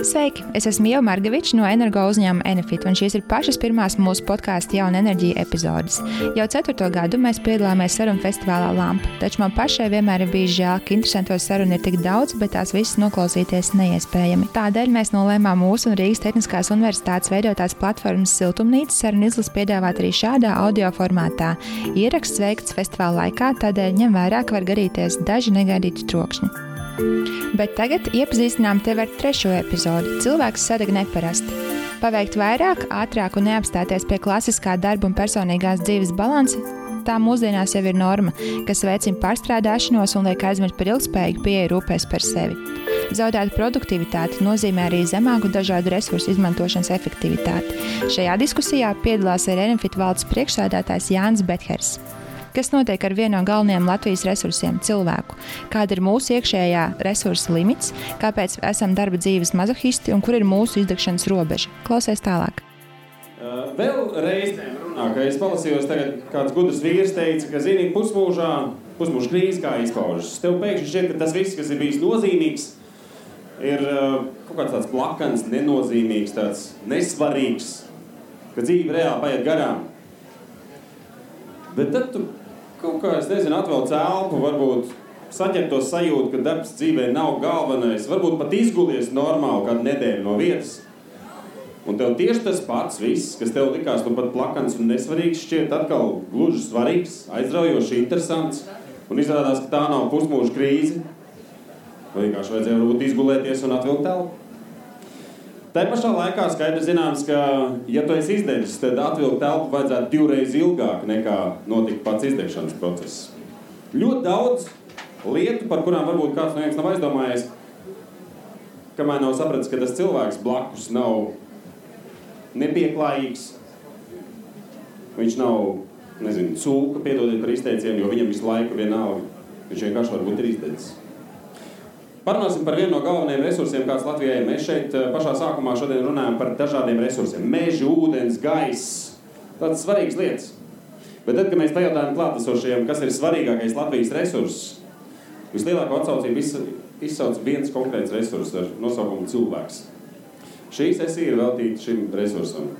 Sveiki! Es esmu Ieva Margeviča no Energo uzņēmuma Enefit, un šīs ir pašas pirmās mūsu podkāstu jauna enerģija epizodes. Jau ceturto gadu mēs piedalāmies sarunu festivālā Lampa, taču man pašai vienmēr ir bijis žēl, ka interesanto sarunu ir tik daudz, bet tās visas noklausīties neiespējami. Tādēļ mēs nolēmām mūsu un Rīgas Tehniskās Universitātes veidotās platformas Siltumnīca sarunu izlases piedāvāt arī šādā audio formātā. Ieraksts veikts festivāla laikā, tādēļ ņem vērā, ka var garīties daži negaidīti trokšņi. Bet tagad iepazīstinām tevi ar trešo epizodi. Cilvēks sadeg neparasti. Paveikt vairāk, ātrāk un neapstāties pie klasiskā darba un personīgās dzīves balansa. Tā mūsdienās jau ir norma, kas veicina pārstrādāšanos un liek aizmirst par ilgspējīgu pieeju rūpēs par sevi. Zaudēta produktivitāte nozīmē arī zemāku dažādu resursu izmantošanas efektivitāti. Šajā diskusijā piedalās arī Renfit valdes priekšsēdētājs Jānis Bethers. Kas notiek ar vienu no galvenajiem Latvijas resursiem - cilvēku? Kāda ir mūsu iekšējā resursa limits, kāpēc esam darba dzīves mazohisti un kur ir mūsu izdegšanas robeža? Klausies tālāk! Vēl reizēm runā, ka es palasījos, tagad kāds gudrs vīrs teica, ka, zini, pusmūžā, pusmūža krīze kā izpaužas. Tev pēkšņi šķiet, ka tas viss, kas ir bijis nozīmīgs, ir kaut kāds tāds plakans, nenozīmīgs, tāds nesvarīgs, ka dzīve reāli paiet garām. Bet tad tu kaut kā, es nezinu, atvēl elpu, varbūt saņem to sajūtu, ka darbs dzīvē nav galvenais. Varbūt pat izgulies normāli kādu nedēļu no vietas. Un tev tieši tas pats, viss, kas tev likās nu pat plakans un nesvarīgs, šķiet atkal gluži svarīgs, aizraujoši, interesants. Un izrādās, ka tā nav pusmūža krīze. Vienkārši vajadzēja varbūt izgulēties un atvilkt telpu. Tā pašā laikā skaidrs zināms, ka, ja tu esi izdevis, tad atvilkt telpu vajadzētu divreiz ilgāk nekā notika pats izdegšanas process. Ļoti daudz lietu, par kurām varbūt kāds no jums nav aizdomājies, kamēr nav sapratis, ka tas cilvēks blakus nav nepieklājīgs, viņš nav, nezinu, cūka, piedodiet par izteicienu, jo viņam visu laiku vienalga, viņš vienkārši varbūt ir izdevis. Parunāsim par vienu no galvenajiem resursiem, kāds Latvijai ir. Mēs šeit eh, pašā sākumā šodien runājam par dažādiem resursiem - meža, ūdens, gaiss. Tādas svarīgas lietas. Bet tad, kad mēs pajautājam klātesošajiem, kas ir svarīgākais Latvijas resurss, vislielāko atsaucību izsauc viens konkrēts resurs ar nosaukumu cilvēks. Šī sesija ir veltīta šim resursam,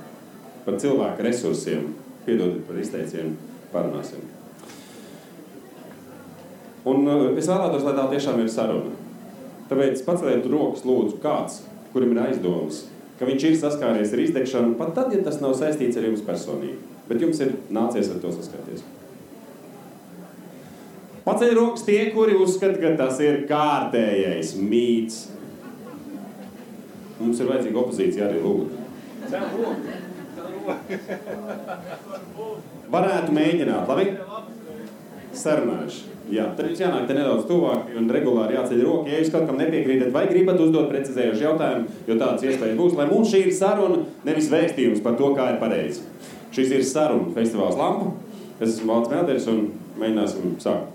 par cilvēku resursiem. Piedodiet par izteicienu, parunāsim. Un eh, es vēlētos, lai tā tiešām ir saruna. Tāpēc paceliet rokas, lūdzu, kāds, kurim ir aizdomas, ka viņš ir saskāries ar izdegšanu, pat tad, ja tas nav saistīts ar jums personīgi. Bet jums ir nācies ar to saskarties. Paceļ rokas tie, kuri uzskata, ka tas ir kārtējais mīts. Mums ir vajadzīga opozīcija arī lūgt. Varētu mēģināt, labi? Sarunājuši. Jā, tad jums jānāk te nedaudz tuvāk un regulāri jāceļ roka. Ja jūs kaut kam nepiekrītat, vai gribat uzdot precizējušu jautājumu, jo tāds iespējas būs, lai mums šī ir saruna, nevis vēstījums par to, kā ir pareizi. Šis ir saruna festivāls Lampa. Es esmu Valds Mēlders un mēģināsim sākt.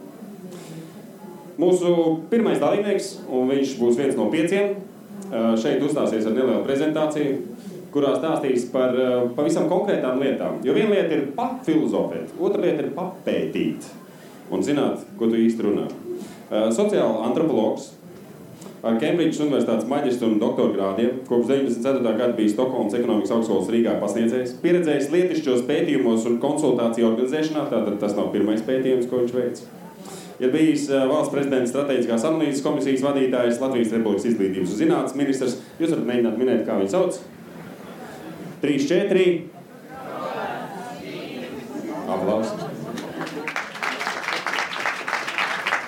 Mūsu pirmais dalībnieks, un viņš būs viens no pieciem, šeit uzstāsies ar nelielu prezentāciju, kurā stāstīs par pavisam konkrētām lietām. Jo viena lieta ir papilozofēt, otra lieta ir papētīt un zināt, ko tu īsti runā. Uh, sociāla antropologs ar Kembridžas Universitātes maģistra un doktora grādiem. Kopš 94. gada bija Stokholmas ekonomikas augstskolas Rīgā pasniedzējs. Pieredzējis lietišķos pētījumos un konsultāciju organizēšanā, tātad tas nav pirmais pētījums, ko viņš veids. Ir bijis uh, valsts prezidenta strateģiskās analīzes komisijas vadītājs, Latvijas Republikas izglītības un zinātnes ministrs. Jūs varat mēģināt minēt, kā viņu sauc? 3, 4. Aplausos.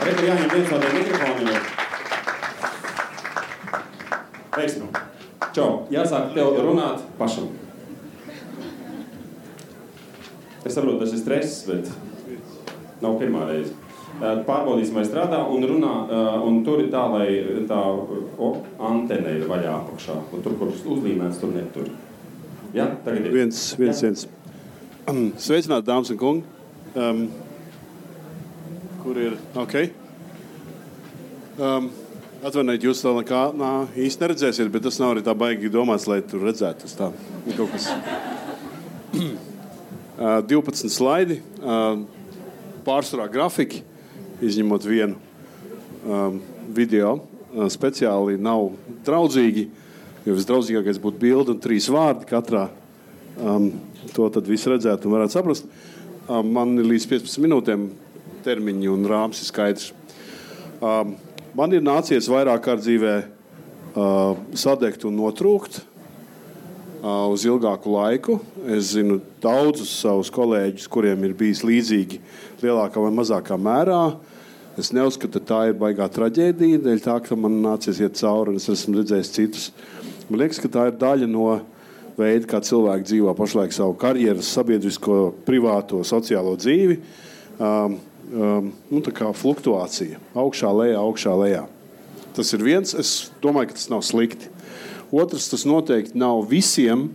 Arī tur jāņem viens no tiem mikrofoniem. Veiksmi. Čau, jāsāk tev runāt pašam. Es saprotu, tas ir stress, bet nav pirmā reize. Pārbaudīsim, vai strādā un runā, un tur ir tā, lai tā o, antene ir vaļā apakšā. Un tur, kur uzlīmēts, tur netur. Ja? Tagad ir. Viens, viens, viens. Sveicināti, dāmas un kungi. Um, kur ir ok. Um, Atvainojiet, jūs to nekā nā, īsti neredzēsiet, bet tas nav arī tā baigi domāts, lai tur redzētu. Tas tā kaut kas. uh, 12 slaidi, uh, pārsvarā grafiki, izņemot vienu um, video. Uh, speciāli nav draudzīgi. Jo visdraudzīgākais būtu bilde un trīs vārdi katrā. Um, to tad viss redzētu un varētu saprast. Um, man ir līdz 15 minūtēm termiņi un rāms ir skaidrs. Um, man ir nācies vairāk kārt dzīvē uh, sadegt un notrūkt uh, uz ilgāku laiku. Es zinu daudzus savus kolēģus, kuriem ir bijis līdzīgi lielākā vai mazākā mērā. Es neuzskatu, ka tā ir baigā traģēdija, dēļ tā, ka man nācies iet cauri un es esmu redzējis citus. Man liekas, ka tā ir daļa no veida, kā cilvēki dzīvo pašlaik savu karjeras, sabiedrisko, privāto, sociālo dzīvi. Um, nu, tā kā fluktuācija, augšā, lejā, augšā, lejā. Tas ir viens. Es domāju, ka tas nav slikti. Otrs, tas noteikti nav visiem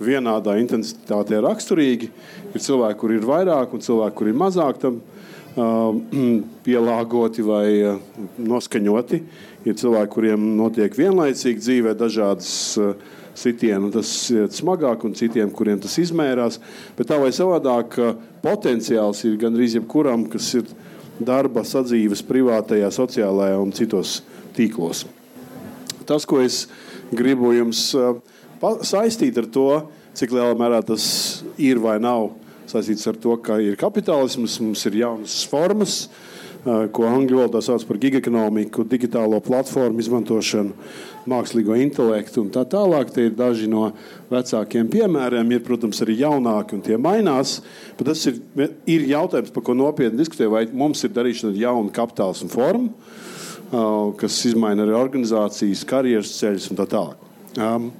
vienādā intensitātē raksturīgi. Ir cilvēki, kur ir vairāk, un cilvēki, kur ir mazāk tam uh, pielāgoti vai uh, noskaņoti. Ir cilvēki, kuriem notiek vienlaicīgi dzīvē dažādas uh, sitienu, tas ir smagāk, un citiem, kuriem tas izmērās. Bet tā vai savādāk, potenciāls ir gandrīz jebkuram, kas ir darba, sadzīves, privātajā, sociālajā un citos tīklos. Tas, ko es gribu jums saistīt ar to, cik lielā mērā tas ir vai nav saistīts ar to, ka ir kapitālisms, mums ir jaunas formas, ko angļu valodā sauc par gigaekonomiku, digitālo platformu izmantošanu, mākslīgo intelektu un tā tālāk. Tie ir daži no vecākiem piemēriem. Ir, protams, arī jaunāki un tie mainās. Bet tas ir, ir jautājums, par ko nopietni diskutē, vai mums ir darīšana ar jaunu kapitālismu formu, kas izmaina arī organizācijas, karjeras ceļus un tā tālāk. Um,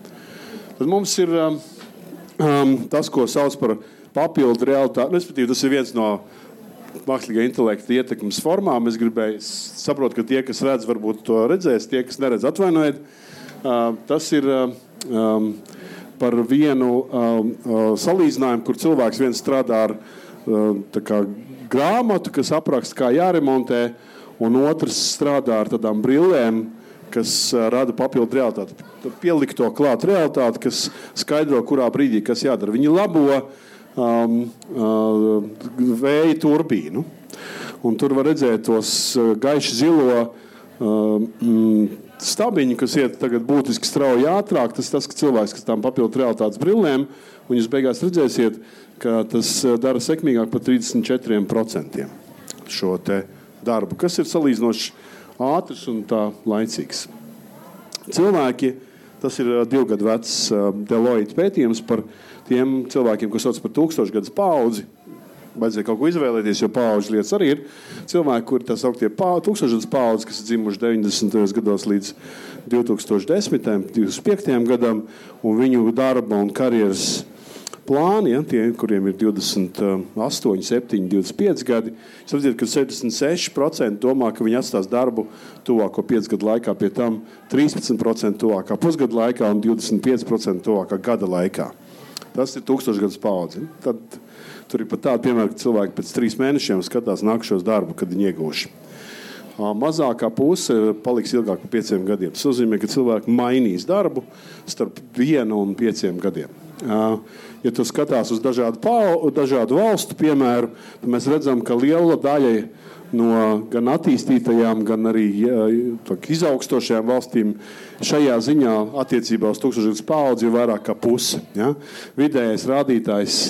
tad mums ir um, tas, ko sauc par papildu realitāti. Respektīvi, tas ir viens no mākslīgā intelekta ietekmes formām. Es gribēju, saprotu, ka tie, kas redz, varbūt to redzēs, tie, kas neredz, atvainojiet. Tas ir par vienu um, salīdzinājumu, kur cilvēks viens strādā ar kā, grāmatu, kas apraksta, kā jāremontē, un otrs strādā ar tādām brillēm, kas rada papildu realitāti. Pielikt to klāt realitāti, kas skaidro, kurā brīdī kas jādara. Viņi labo uh, um, uh, vēja turbīnu. Un tur var redzēt tos uh, gaiši zilo uh, stabiņu, kas iet būtiski strauji ātrāk. Tas tas, ka cilvēks, kas tam papildu realitātes brillēm, un jūs beigās redzēsiet, ka tas uh, dara sekmīgāk par 34% šo darbu, kas ir salīdzinoši ātrs un tā laicīgs. Cilvēki, tas ir divu gadu vecs Deloitte pētījums par tiem cilvēkiem, kas sauc par tūkstošgadus paudzi. Vajadzēja kaut ko izvēlēties, jo paudžu lietas arī ir. Cilvēki, kuri tā sauktie tūkstošgadus paudzes, kas ir dzimuši 90. gados līdz 2010. 25. gadam, un viņu darba un karjeras plāni, ja, tie, kuriem ir 28, 7, 25 gadi, saprotiet, ka 76% domā, ka viņi atstās darbu tuvāko 5 gadu laikā, pie tam 13% tuvākā pusgada laikā un 25% tuvākā gada laikā. Tas ir tūkstošgadus paudze. Tad tur ir pat tāda piemēra, ka cilvēki pēc trīs mēnešiem skatās nākamos darbu, kad viņi iegūši. Mazākā puse paliks ilgāk par pieciem gadiem. Tas nozīmē, ka cilvēki mainīs darbu starp vienu un pieciem gadiem. Ja tu skatāties uz dažādu, pau, dažādu valstu piemēru, tad mēs redzam, ka liela daļa no gan attīstītajām, gan arī izaugstošajām valstīm šajā ziņā attiecībā uz tūkstošgadus paudzi ir vairāk kā puse. Ja? Vidējais rādītājs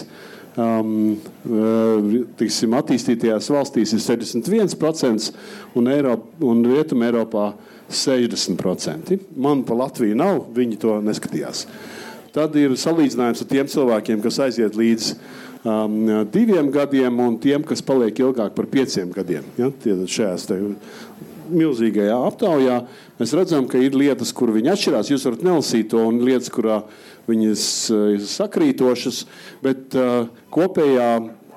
um, tiksim, attīstītajās valstīs ir 71% un, Eiropa, un Rietumē Eiropā 60%. Man pa Latviju nav, viņi to neskatījās. Tad ir salīdzinājums ar tiem cilvēkiem, kas aiziet līdz um, diviem gadiem un tiem, kas paliek ilgāk par pieciem gadiem. Ja? Šajās milzīgajā aptaujā mēs redzam, ka ir lietas, kur viņi atšķirās. Jūs varat nelasīt to, un lietas, kurā viņas uh, ir sakrītošas, bet uh, kopējā,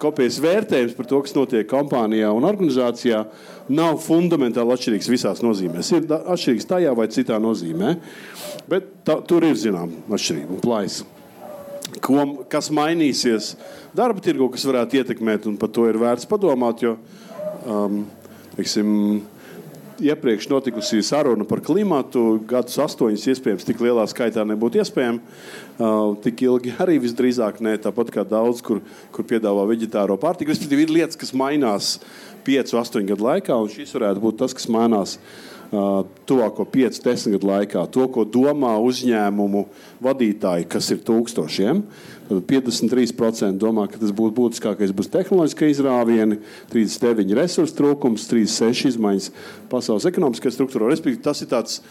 kopējais vērtējums par to, kas notiek kompānijā un organizācijā, nav fundamentāli atšķirīgs visās nozīmēs. Ir atšķirīgs tajā vai citā nozīmē, bet tā, tur ir zināma atšķirība un plaisa ko, kas mainīsies darba tirgu, kas varētu ietekmēt, un par to ir vērts padomāt. Jo, um, teiksim, iepriekš notikusi saruna par klimatu, gadus astoņus, iespējams, tik lielā skaitā nebūtu iespējama. Uh, tik ilgi arī visdrīzāk ne, tāpat kā daudz, kur, kur piedāvā vegetāro pārtiku. Respektīvi, ir lietas, kas mainās piecu, astoņu gadu laikā, un šis varētu būt tas, kas mainās tuvāko 5, 10 gadu laikā, to, ko domā uzņēmumu vadītāji, kas ir tūkstošiem. Tad 53% domā, ka tas būtu būtiskākais būs tehnoloģiskie izrāvieni, 39% resursu trūkums, 36% izmaiņas pasaules ekonomiskajā struktūrā. Respektīvi, tas ir tāds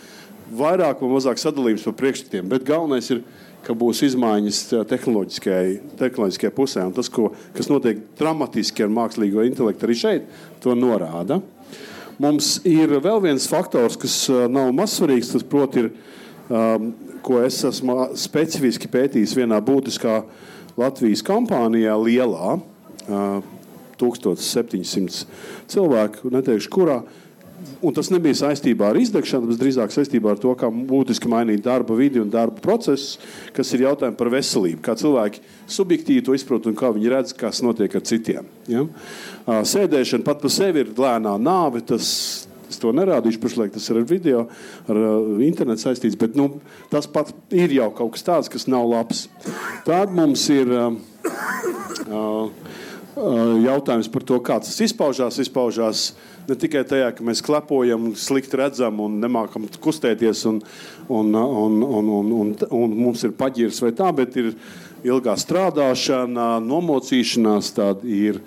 vairāk vai mazāk sadalījums par priekšstatiem, bet galvenais ir, ka būs izmaiņas tehnoloģiskajā pusē. Un tas, ko, kas notiek dramatiski ar mākslīgo intelektu, arī šeit to norāda. Mums ir vēl viens faktors, kas nav mazsvarīgs. Tas, proti, ir, um, ko es esmu specifiski pētījis vienā būtiskā Latvijas kompānijā, lielā, uh, 1700 cilvēku, neteikšu kurā. Uh, Un tas nebija saistībā ar izdegšanu, bet drīzāk saistībā ar to, kā būtiski mainīt darba vidi un darba procesus, kas ir jautājumi par veselību. Kā cilvēki subjektīvi to izprot un kā viņi redz, kas notiek ar citiem. Ja? Sēdēšana pat par sevi ir lēnā nāve. Tas, Es to nerādīšu, pašlaik tas ir ar video, ar uh, internetu saistīts, bet nu, tas pat ir jau kaut kas tāds, kas nav labs. Tad mums ir uh, uh, jautājums par to, kā tas izpaužās. izpaužās ne tikai tajā, ka mēs klepojam, slikti redzam un nemākam kustēties, un, un, un, un, un, un, un mums ir paģirs vai tā, bet ir ilgā strādāšana, nomocīšanās, tāda ir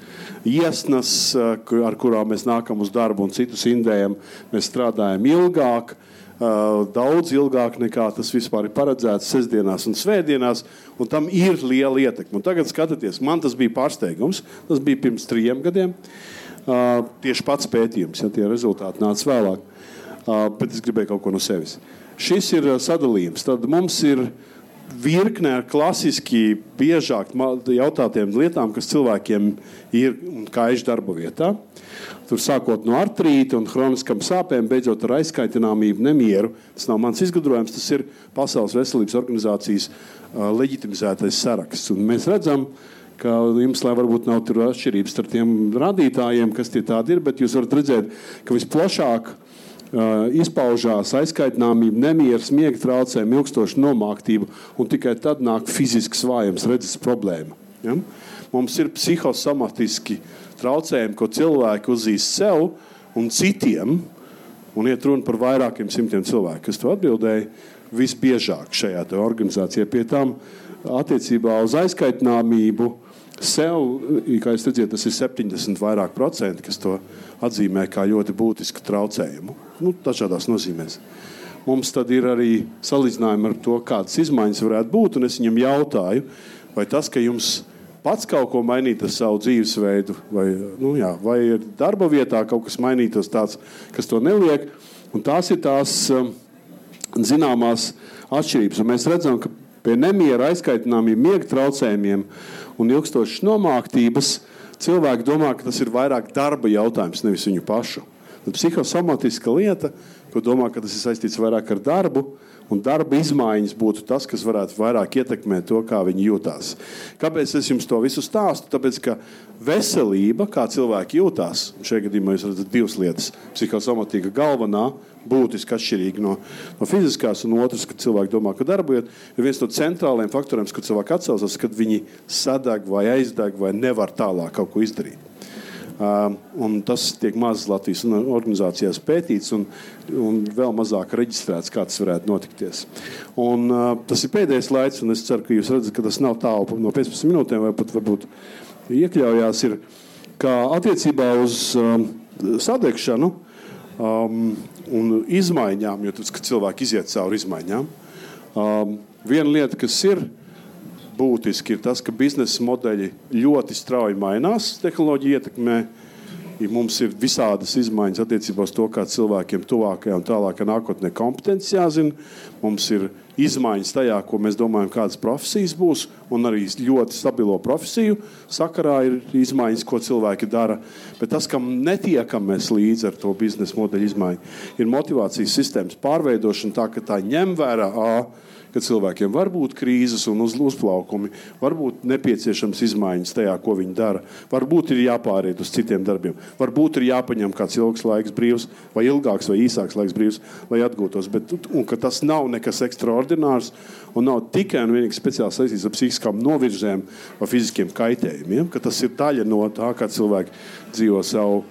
iesnas, ar kurām mēs nākam uz darbu un citus indējam. Mēs strādājam ilgāk. Daudz ilgāk nekā tas vispār ir paredzēts sestdienās un svētdienās, un tam ir liela ietekme. Un tagad skatoties, man tas bija pārsteigums. Tas bija pirms trim gadiem. Uh, tieši pats pētījums, ja tie rezultāti nāca vēlāk. Bet es gribēju kaut ko no sevis. Šis ir sadalījums. Tad mums ir virkne ar klasiski biežāk jautātiem lietām, kas cilvēkiem ir un kaiš darba vietā. Tur sākot no artrīta un chroniskām sāpēm, beidzot ar aizkaitināmību, nemieru. Tas nav mans izgudrojums, tas ir Pasaules veselības organizācijas leģitimizētais saraksts. Un mēs redzam, ka jums, varbūt nav atšķirības starp tiem rādītājiem, kas tie tādi ir, bet jūs varat redzēt, ka visplašāk izpaužās aizkaitināmība, nemieris, miega traucējumi, ilgstoša nomāktība, un tikai tad nāk fizisks vājums, redzes problēma. Ja? Mums ir psihosomatiski traucējumi, ko cilvēki uzzīst sev un citiem, un iet runa par vairākiem simtiem cilvēku, kas to atbildēja visbiežāk šajā organizācijā. Pie tam attiecībā uz aizkaitināmību Sev, kā jūs redzat, tas ir 70 vairāk procenti, kas to atzīmē kā ļoti būtisku traucējumu. Nu, dažādās nozīmēs. Mums tad ir arī salīdzinājumi ar to, kādas izmaiņas varētu būt. Es viņam jautāju, vai tas, ka jums pats kaut ko mainīt ar savu dzīvesveidu, vai, nu, jā, vai darba vietā kaut kas mainītos tāds, kas to neliek. Un tās ir tās um, zināmās atšķirības. Un mēs redzam, ka pie nemiera, aizkaitināmiem, miega traucējumiem un ilgstošas nomāktības, cilvēki domā, ka tas ir vairāk darba jautājums, nevis viņu pašu. Tad psihosomatiska lieta, ko domā, ka tas ir saistīts vairāk ar darbu, un darba izmaiņas būtu tas, kas varētu vairāk ietekmēt to, kā viņi jūtas. Kāpēc es jums to visu stāstu? Tāpēc, ka veselība, kā cilvēki jūtas, šajā gadījumā jūs redzat divas lietas. Psihosomatika galvenā, būtiski atšķirīga no, no fiziskās, un otrs, kad cilvēki domā, ka darbojas, viens no centrālajiem faktoriem, kad cilvēki atsaucas, kad viņi sadeg vai aizdeg vai nevar tālāk kaut ko izdarīt. Uh, tas tiek maz Latvijas organizācijās pētīts un, un vēl mazāk reģistrēts, kā tas varētu notikties. Un, uh, tas ir pēdējais laiks, un es ceru, ka jūs redzat, ka tas nav tālu no 15 minūtēm, vai pat varbūt iekļaujās. Ir, ka attiecībā uz um, sadegšanu um, un izmaiņām, jo tas, cilvēki iziet cauri izmaiņām, um, viena lieta, kas ir būtiski, ir tas, ka biznesa modeļi ļoti strauji mainās tehnoloģija ietekmē. Ja mums ir visādas izmaiņas attiecībā uz to, kā cilvēkiem tuvākajā un tālākajā nākotnē kompetences jāzina. Mums ir izmaiņas tajā, ko mēs domājam, kādas profesijas būs, un arī ļoti stabilo profesiju sakarā ir izmaiņas, ko cilvēki dara. Bet tas, kam netiekam mēs līdzi ar to biznesa modeļu izmaiņu, ir motivācijas sistēmas pārveidošana tā, ka tā ņem vērā. A, ka cilvēkiem var būt krīzes un uz, uzplaukumi, varbūt nepieciešams izmaiņas tajā, ko viņi dara. Varbūt ir jāpāriet uz citiem darbiem, varbūt ir jāpaņem kāds ilgs laiks brīvs, vai ilgāks vai īsāks laiks brīvs, lai atgūtos. Bet, un ka tas nav nekas ekstraordinārs un nav tikai un vienīgi speciāli saistīts ar psihiskām novirzēm vai fiziskiem kaitējumiem, ka tas ir daļa no tā, kā cilvēki dzīvo savu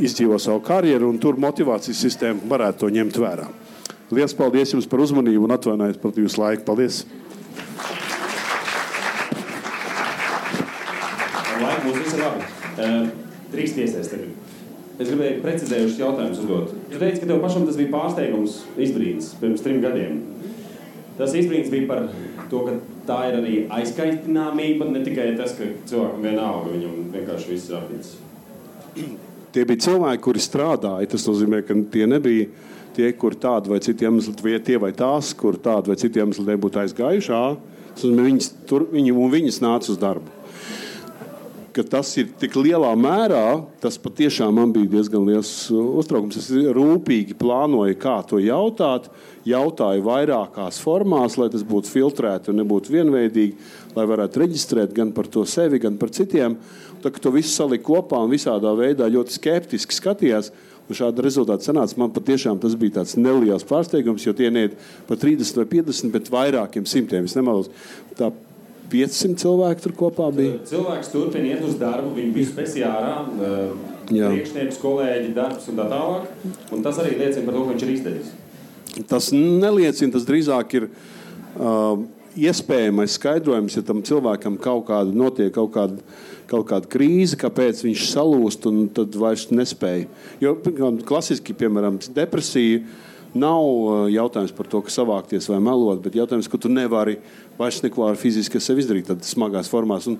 izdzīvo savu karjeru, un tur motivācijas sistēma varētu to ņemt vērā. Lielas paldies jums par uzmanību un atvainojiet par jūsu laiku. Paldies! Laika mums viss ir labi. Drīkst iesaistīties tagad. Es gribēju precizējušus jautājumus uzdot. Tu teici, ka tev pašam tas bija pārsteigums, izbrīns pirms trim gadiem. Tas izbrīns bija par to, ka tā ir arī aizkaitināmība, ne tikai tas, ka cilvēkam vienalga viņam vienkārši viss ir apnicis. Tie bija cilvēki, kuri strādāja. Tas nozīmē, ka tie nebija tie, kur tādi vai citi iemesli, vai tie vai tās, kur tādi vai citi iemesli nebūtu aizgājuši. Tas nozīmē, viņas, tur, viņi, viņas nāca uz darbu ka tas ir tik lielā mērā, tas patiešām man bija diezgan liels uztraukums. Es rūpīgi plānoju, kā to jautāt. Jautāju vairākās formās, lai tas būtu filtrēti un nebūtu vienveidīgi, lai varētu reģistrēt gan par to sevi, gan par citiem. Tad, kad to visu saliku kopā un visādā veidā ļoti skeptiski skatījās, un šāda rezultāta sanāca, man patiešām tas bija tāds neliels pārsteigums, jo tie neiet pa 30 vai 50, bet vairākiem simtiem. Es nemalos. Tā 500 cilvēki tur kopā bija. Cilvēks turpina iet uz darbu, viņi bija speciālā. Priekšnieks, kolēģi, darbs un tā tālāk. Un tas arī liecina par to, ka viņš ir izdevies. Tas neliecina, tas drīzāk ir uh, iespējamais skaidrojums, ja tam cilvēkam kaut kāda notiek kaut kāda, kaut kāda krīze, kāpēc viņš salūst un tad vairs nespēja. Jo klasiski, piemēram, depresija nav jautājums par to, ka savākties vai melot, bet jautājums, ka tu nevari vairs neko ar fiziski sev izdarīt, tad smagās formās. Un,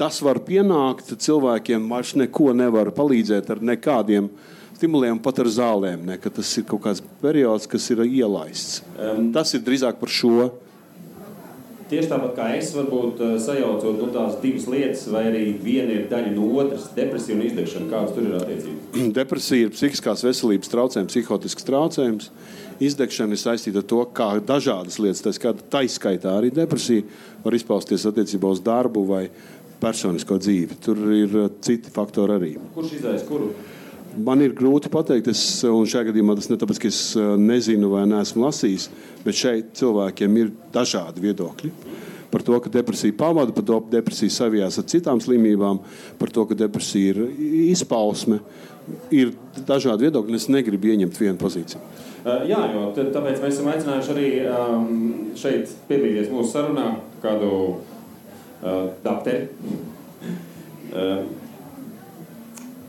tas var pienākt, cilvēkiem vairs neko nevar palīdzēt ar nekādiem stimuliem, pat ar zālēm. Ne, tas ir kaut kāds periods, kas ir ielaists. Um, tas ir drīzāk par šo. Tieši tāpat kā es varbūt sajaucot nu, tās divas lietas, vai arī viena ir daļa no otras - depresija un izdegšana. Kādas tur ir attiecības? Depresija ir psihiskās veselības traucējums, psihotisks traucējums. Izdegšana ir saistīta ar to, kā dažādas lietas, tā skaitā arī depresija, var izpausties attiecībā uz darbu vai personisko dzīvi. Tur ir uh, citi faktori arī. Kurš izraisa kuru? Man ir grūti pateikt, es, un šajā gadījumā tas ne tāpēc, ka es uh, nezinu vai neesmu lasījis, bet šeit cilvēkiem ir dažādi viedokļi. Par to, ka depresija pavada, par to, ka depresija savijās ar citām slimībām, par to, ka depresija ir izpausme. Ir dažādi viedokļi, un es negribu ieņemt vienu pozīciju. Uh, jā, jo tāpēc mēs esam aicinājuši arī um, šeit piedalīties mūsu sarunā kādu uh, doktoru, uh,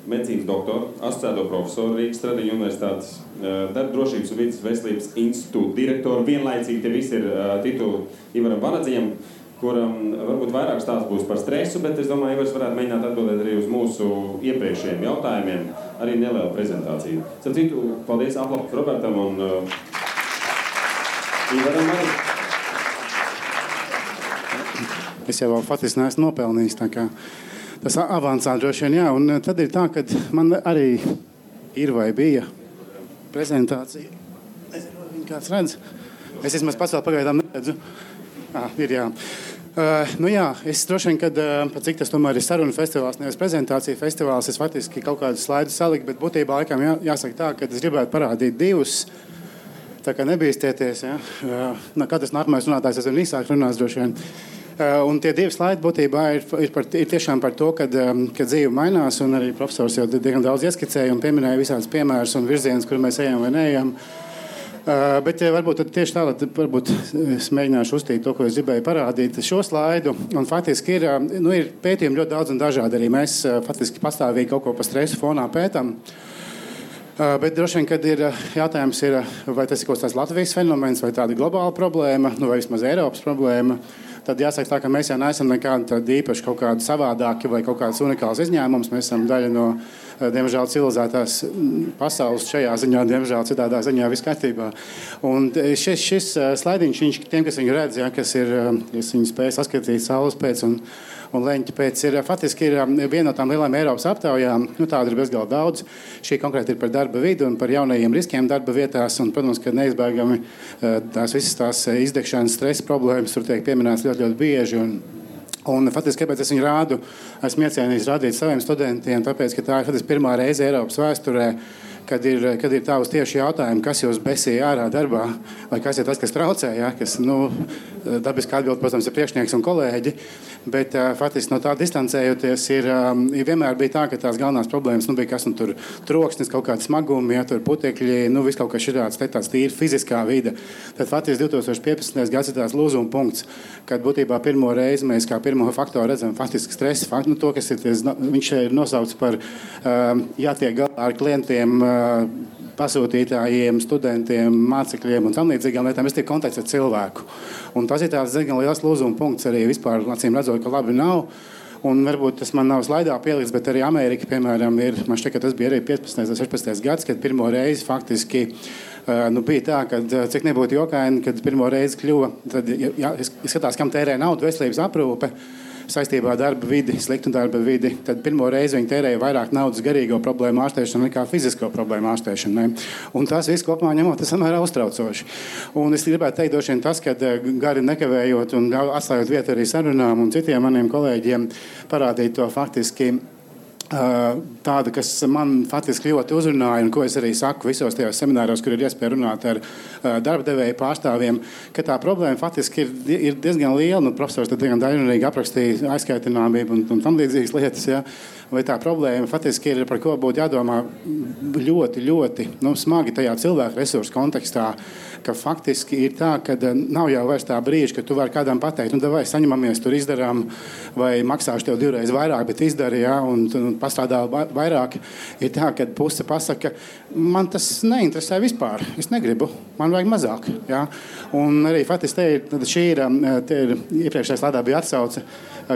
medicīnas doktoru, asociēto profesoru Rīgas Tradiņu universitātes uh, darba drošības un vidas veselības institūta direktoru. Vienlaicīgi tie visi ir uh, tituli Ivaram Vanadziņam kuram varbūt vairāk stāsts būs par stresu, bet es domāju, jūs varētu mēģināt atbildēt arī uz mūsu iepriekšējiem jautājumiem, arī nelielu prezentāciju. Starp citu, paldies aplausos Robertam un uh, Ivaram arī. Es jau faktiski neesmu nopelnījis. Tas avansā droši vien, jā. Un uh, tad ir tā, ka man arī ir vai bija prezentācija. Nezinu, vai viņi kāds redz. Es vismaz vēl pagaidām neredzu. Ah, ir, jā. Uh, nu jā, es droši vien, kad uh, cik tas tomēr ir sarunu festivāls, nevis prezentācija festivāls, es faktiski kaut kādus slaidus saliku, bet būtībā laikam jā, jāsaka tā, ka es gribētu parādīt divus. Tā kā nebīsties, ja? uh, no katrs nākamais runātājs aizvien īsāk runās droši vien. Uh, un tie divi slaidi būtībā ir, ir, par, ir tiešām par to, ka um, dzīve mainās. Arī profesors jau diezgan daudz ieskicēja un pieminēja visādus piemērus un virzienus, kur mēs ejam vai neejam. Uh, Uh, bet ja varbūt tieši tālāk varbūt es mēģināšu uztīt to, ko es gribēju parādīt. Šo slaidu, un faktiski ir, nu, ir pētījumi ļoti daudz un dažādi. Arī mēs faktiski pastāvīgi kaut ko par stresu fonā pētām. Uh, bet droši vien, kad ir jautājums, ir, vai tas ir kaut kāds Latvijas fenomens vai tāda globāla problēma, nu, vai vismaz Eiropas problēma, tad jāsaka, tā, ka mēs jau neesam nekādi īpaši kaut kādi savādāki vai kaut kāds unikāls izņēmums. Mēs esam daļa no Eh, diemžēl civilizētās mm, pasaules šajā ziņā, diemžēl citādā ziņā viss kārtībā. Un eh, šis, šis eh, slaidiņš, viņš, tiem, kas viņu redz, ja, kas ir, kas viņu spēj saskatīt saules pēc un, un leņķa pēc, ir faktiski ir viena no tām lielām Eiropas aptaujām. Nu, tāda ir bezgalīgi daudz. Šī konkrēti ir par darba vidi un par jaunajiem riskiem darba vietās. Un, protams, ka neizbēgami tās visas tās izdegšanas, stresa problēmas tur tiek pieminētas ļoti, ļoti bieži. Un, Un, faktiski, kāpēc es viņu rādu? Esmu iecerējis rādīt saviem studentiem, tāpēc, ka tā ir faktiski, pirmā reize Eiropas vēsturē, kad ir, kad ir uz tieši jautājumu, kas jūs besīja ārā darbā, vai kas ir tas, kas traucē, ja, kas, nu, dabiski atbild, protams, ir priekšnieks un kolēģi, bet uh, faktiski no tā distancējoties ir, um, vienmēr bija tā, ka tās galvenās problēmas, nu, bija kas, nu, tur troksnis, kaut kāda smaguma, ja, tur putekļi, nu, viss kaut kas širāds, te tāds tīri fiziskā vide. Tad faktiski 2015. gads ir tās lūzuma punkts, kad būtībā pirmo reizi mēs kā pirmo faktoru redzam faktiski stresa faktu, nu, to, kas ir, ties, viņš ir nosaukts par um, jātiek galā ar klientiem, pasūtītājiem, studentiem, mācekļiem un tam līdzīgām lietām. Es tiek kontakts ar cilvēku. Un tas ir tāds diezgan liels lūzuma punkts arī vispār, acīm redzot, ka labi nav. Un varbūt tas man nav slaidā pielikts, bet arī Amerika, piemēram, ir. Man šķiet, ka tas bija arī 15. un 16. gads, kad pirmo reizi faktiski nu, bija tā, ka cik nebūtu jokaini, kad pirmo reizi kļuva, tad jā, skatās, kam tērē naudu veselības aprūpe saistībā ar darba vidi, sliktu darba vidi, tad pirmo reizi viņi tērēja vairāk naudas garīgo problēmu ārstēšanai nekā fizisko problēmu ārstēšanai. Un tas viss kopumā ņemot, tas samērā uztraucoši. Un es gribētu teikt, droši vien tas, ka eh, gari nekavējot un atstājot vietu arī sarunām un citiem maniem kolēģiem parādīt to faktiski tāda, kas man faktiski ļoti uzrunāja, un ko es arī saku visos tajos semināros, kur ir iespēja runāt ar darba devēju pārstāvjiem, ka tā problēma faktiski ir, ir diezgan liela. Nu, profesors diezgan daļrunīgi aprakstīja aizskaitināmību un, un tam līdzīgas lietas. Ja. Vai tā problēma faktiski ir par ko būtu jādomā ļoti, ļoti nu, smagi tajā cilvēku resursu kontekstā. Ka faktiski ir tā, ka eh, nav jau vairs tā brīža, kad tu vari kādam pateikt, nu, vai saņemamies, tur izdarām, vai maksāšu tev divreiz vairāk, bet izdari, ja, un, un pastrādā vairāk. Ir tā, ka puse pasaka, man tas neinteresē vispār. Es negribu, man vajag mazāk. Ja. Un arī faktiski te ir, šī ir, eh, ir iepriekšējā slādā bija atsauce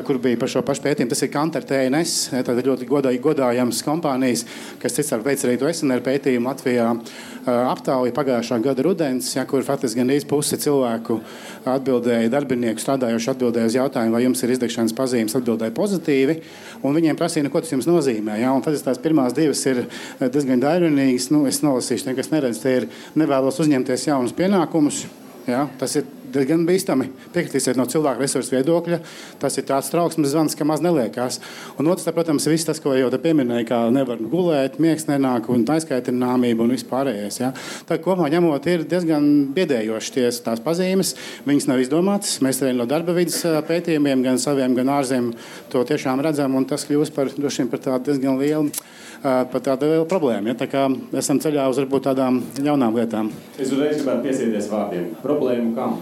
kur bija par šo pašu pētījumu. Tas ir Kantar TNS, eh, tāda ļoti godāja, godājams kompānijas, kas cits ar veids arī to SNR pētījumu Latvijā eh, aptauja pagājušā gada rudens, ja, kur faktiski gan īsti pusi cilvēku atbildēja, darbinieku strādājoši atbildēja uz jautājumu, vai jums ir izdegšanas pazīmes, atbildēja pozitīvi. Un viņiem prasīja, nu, ko tas jums nozīmē. Ja? Un faktiski tās pirmās divas ir diezgan daļrunīgas. Nu, es nolasīšu, nekas neredzu. Tie ir nevēlos uzņemties jaunus pienākumus. Ja? Tas ir diezgan bīstami. Piekritīsiet no cilvēka resursu viedokļa. Tas ir tāds trauksmes zvans, ka maz neliekās. Un otrs, tā, protams, viss tas, ko jau te pieminēju, kā nevar gulēt, miegs nenāk un aizkaitināmība un vispārējais. Ja? Tā kopumā ņemot, ir diezgan biedējoši ties, tās pazīmes. Viņas nav izdomātas. Mēs arī no darba vidas pētījumiem, gan saviem, gan ārzemēm, to tiešām redzam. Tas kļūst par, par tādu diezgan lielu par tādu lielu problēmu. Ja? Tā kā esam ceļā uz varbūt tādām jaunām lietām. Es uzreiz gribētu piesieties vārdiem. Problēmu kam?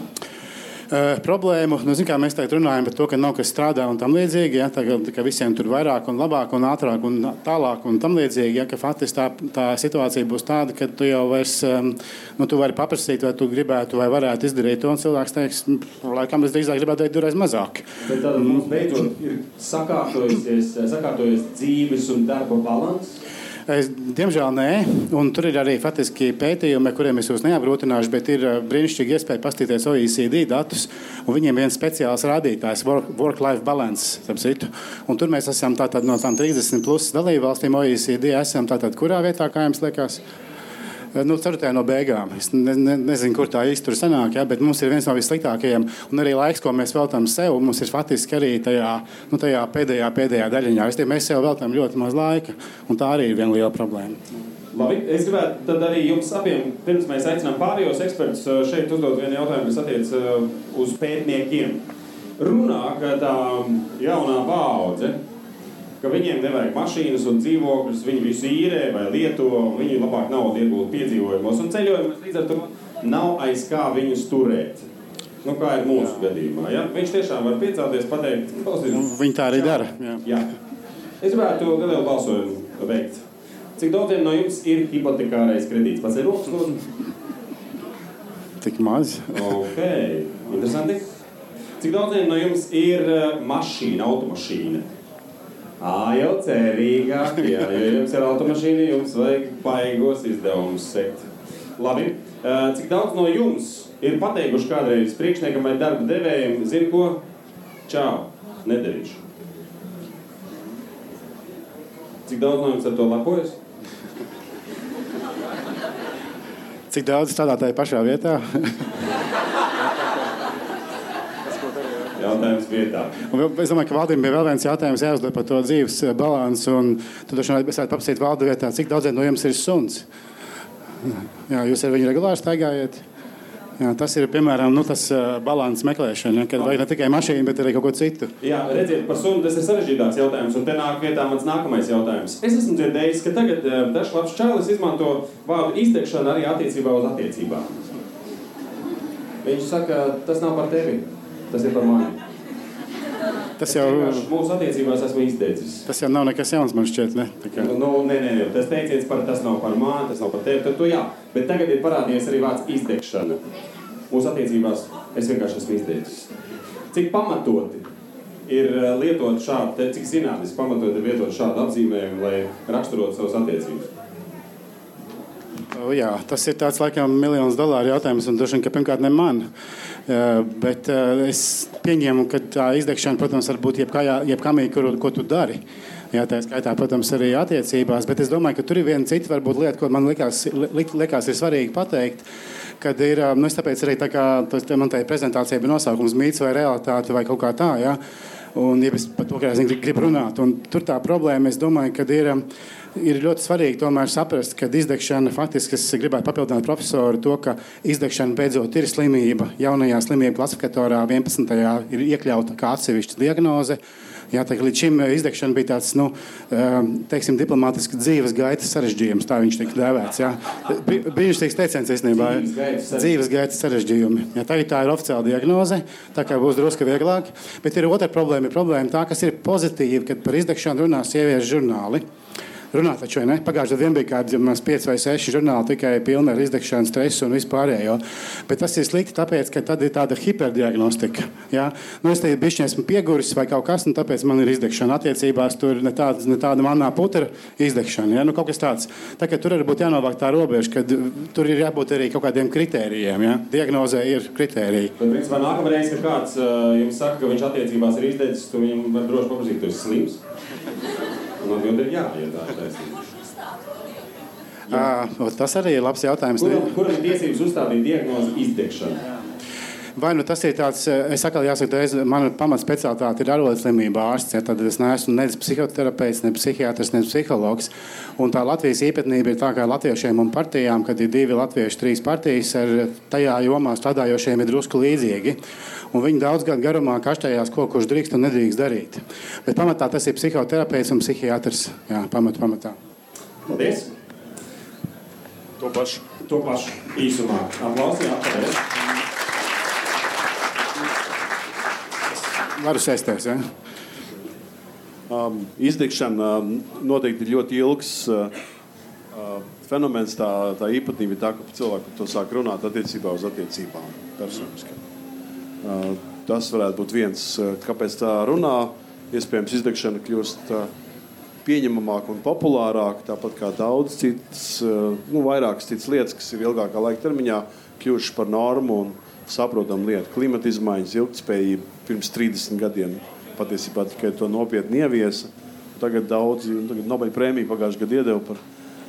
Uh, problēmu, nu, zin, mēs tagad runājam par to, ka nav kas strādā un tam līdzīgi. Ja, tagad, ka visiem tur vairāk un labāk un ātrāk un tālāk un tam līdzīgi. Ja, faktiski tā, tā situācija būs tāda, ka tu jau vairs, um, nu, tu vari paprasīt, vai tu gribētu vai varētu izdarīt to, un cilvēks teiks, laikam es drīzāk gribētu darīt divreiz mazāk. Bet tad mums beidzot ir sakārtojusies, sakārtojusies dzīves un darba balanss. Es, diemžēl nē, un tur ir arī faktiski pētījumi, kuriem es jūs neapgrūtināšu, bet ir uh, brīnišķīgi iespēja paskatīties OECD datus. Viņiem ir viens speciāls rādītājs, work-life balance. Un tur mēs esam no tām 30 plus dalībvalstīm OECD. Esam tātad kurā vietā, kā jums liekas? Nu, ceturtajā no beigām. Es ne, ne, nezinu, kur tā īsti tur sanāk, ja, bet mums ir viens no vissliktākajiem. Un arī laiks, ko mēs veltām sev, mums ir faktiski arī tajā, nu, tajā pēdējā, pēdējā daļiņā. Es tie, mēs sev veltām ļoti maz laika, un tā arī ir viena liela problēma. Labi, es gribētu arī jums abiem, pirms mēs aicinām pārējos ekspertus, šeit uzdot vienu jautājumu, kas attiec uz pētniekiem. Runā, ka tā jaunā paudze ka viņiem nevajag mašīnas un dzīvokļus, viņi visu īrē vai lieto, un viņi labāk naudu iegūt piedzīvojumos un ceļojumos. Līdz ar to nav aiz kā viņus turēt. Nu, kā ir mūsu jā. gadījumā. Ja? Viņš tiešām var piecelties, pateikt, klausies. Nu, viņi tā arī jā. dara. Jā. Jā. Es gribētu nelielu balsojumu veikt. Cik daudziem no jums ir hipotekārais kredīts? Pats ir rokas? Tik maz. ok, interesanti. Cik daudziem no jums ir uh, mašīna, automašīna? Ā, jau cerīgāk, jā, ja jums ir automašīna, jums vajag baigos izdevumus sekt. Labi, cik daudz no jums ir pateikuši kādreiz priekšniekam vai darba devējiem, zini ko? Čau, nedarīšu. Cik daudz no jums ar to lepojas? Cik daudz strādā tajā pašā vietā? Jautājums vietā. Un es domāju, ka valdībai bija vēl viens jautājums jāuzdod par to dzīves eh, balansu. Droši vien varētu paprasīt valdībai, vietā, cik daudziem no jums ir suns. Jā, jūs ar viņu regulāri staigājat. Jā, tas ir piemēram nu, tas uh, līdzsvars meklēšana, ja, kad vajag ne tikai mašīnu, bet arī kaut ko citu. Jā, redziet, par sunu tas ir sarežģītāks jautājums. Un te nāk vietā mans nākamais jautājums. Es esmu dzirdējis, ka tagad uh, dažs labs čalis izmanto vārdu izdegšanu arī attiecībā uz attiecībām. Viņš saka, tas nav par tevi, tas ir par mani. Tas jau Vienkārši mūsu attiecībās esmu izteicis. tas jau nav nekas jauns, man šķiet. Ne? Kā- Nu, nu, nē, nē, nē, tas teiciens par tas nav par mani, tas nav par tevi. Tad tu jā, bet tagad ir parādījies arī vārds izdegšana. Mūsu attiecībās es vienkārši esmu izteicis. Cik pamatoti ir eh, lietot šādu, cik zinātniski pamatot ir lietot šādu apzīmējumu, lai raksturotu savas attiecības? O, jā, tas ir tāds laikam miljonus dolāru jautājums, un droši vien, ka pirmkārt ne man. Uh, bet uh, es pieņēmu, ka tā izdegšana, protams, var būt kur, ko tu dari. Jā, tā skaitā, protams, arī attiecībās, bet es domāju, ka tur ir viena cita varbūt lieta, ko man likās, li, likās ir svarīgi pateikt. Kad ir, uh, nu, tāpēc arī tā kā tas, man tā prezentācija bija nosaukums mīts vai realitāte vai kaut kā tā, ja? Un ja es par to gribu runāt. Un tur tā problēma, es domāju, ka ir, um, ir ļoti svarīgi tomēr saprast, ka izdegšana faktiski, es gribētu papildināt profesoru to, ka izdegšana beidzot ir slimība. Jaunajā slimību klasifikatorā 11. ir iekļauta kā atsevišķa diagnoze. Jā, tā, līdz šim izdegšana bija tāds nu, teiksim, diplomātisks dzīves gaitas sarežģījums, tā viņš tika dēvēts. Brīnišķīgs teiciens īstenībā. Dzīves gaitas sarežģījumi. Jā, tagad tā ir oficiāla diagnoze, tā kā būs drusku vieglāk. Bet ir otra problēma, ir problēma tā, kas ir pozitīva, kad par izdegšanu runā sieviešu žurnāli. Runā taču, ne? Pagājušajā vien bija kādi mums pieci vai seši žurnāli tikai pilni ar izdegšanu, stresu un vispārējo. Bet tas ir slikti, tāpēc, ka tad ir tāda hiperdiagnostika. Ja? Nu, es te bišķi esmu pieguris vai kaut kas, un tāpēc man ir izdegšana. Attiecībās tur ne tāda, ne tāda manā putra izdegšana. Ja? Nu, kaut kas tāds. Tā, ka tur arī būtu jānovāk tā robeža, ka tur ir jābūt arī kaut kādiem kritērijiem. Ja? Diagnozē ir kritēriji. Bet, principā, nākamā reize, kad kāds uh, jums saka, ka viņš attiecībās ir izteicis, tu viņam var droši paprasīt, tu esi slims. Un atbild ir jā, ja tā taisnība. À, tas arī ir labs jautājums. Kuram, kuram ir tiesības uzstādīt diagnozi izdegšana? Vai nu tas ir tāds, es saku, jāsaka, ka mana pamatspecialitāte ir arodslimība ārsts. Ja, tad es neesmu ne psihoterapeits, ne psihiatrs, ne psihologs. Un tā Latvijas īpatnība ir tā, ka latviešiem un partijām, kad ir divi latvieši, trīs partijas, ar tajā jomā strādājošiem ir drusku līdzīgi. Un viņi daudz gadu garumā kaštējās, ko kurš drīkst un nedrīkst darīt. Bet pamatā tas ir psihoterapeits un psihiatrs. Jā, pamat, pamatā. Paldies! To pašu. To pašu īsumā. Aplausi, jā, paldies! Varu sēsties. Ja? Um, izdegšana um, noteikti ir ļoti ilgs uh, uh, fenomens. Tā, tā īpatnība ir tā, ka cilvēki to sāk runāt attiecībā uz attiecībām personiski. Uh, tas varētu būt viens, uh, kāpēc tā runā. Iespējams, izdegšana kļūst uh, pieņemamāka un populārāka, tāpat kā daudz citas, uh, nu, vairākas citas lietas, kas ir ilgākā laika termiņā kļuvušas par normu un saprotamu lietu. Klimata izmaiņas, ilgspējība pirms 30 gadiem patiesībā tikai to nopietni ieviesa. Tagad daudzi, un tagad Nobel prēmiju pagājušajā gadā iedeva par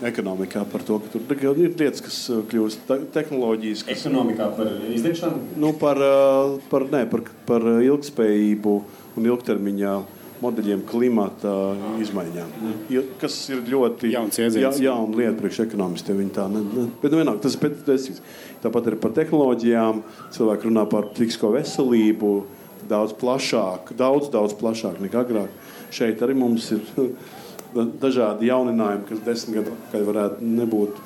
ekonomikā, par to, ka tur ir lietas, kas uh, kļūst te- tehnoloģijas, kas Ekonomikā par izdegšanu. nu, par, uh, par, ne, par, par ilgspējību un ilgtermiņā modeļiem klimata izmaiņām. Il- Kas ir ļoti Jauns iedziens. ja, jauna lieta priekš ekonomistiem. Viņi tā ne, ne. Bet, nu, vienalga, tas ir pēc, tāpat arī par tehnoloģijām. Cilvēki runā par psihisko veselību daudz plašāk, daudz, daudz plašāk nekā agrāk. Šeit arī mums ir dažādi jauninājumi, kas desmit gadu atpakaļ varētu nebūt.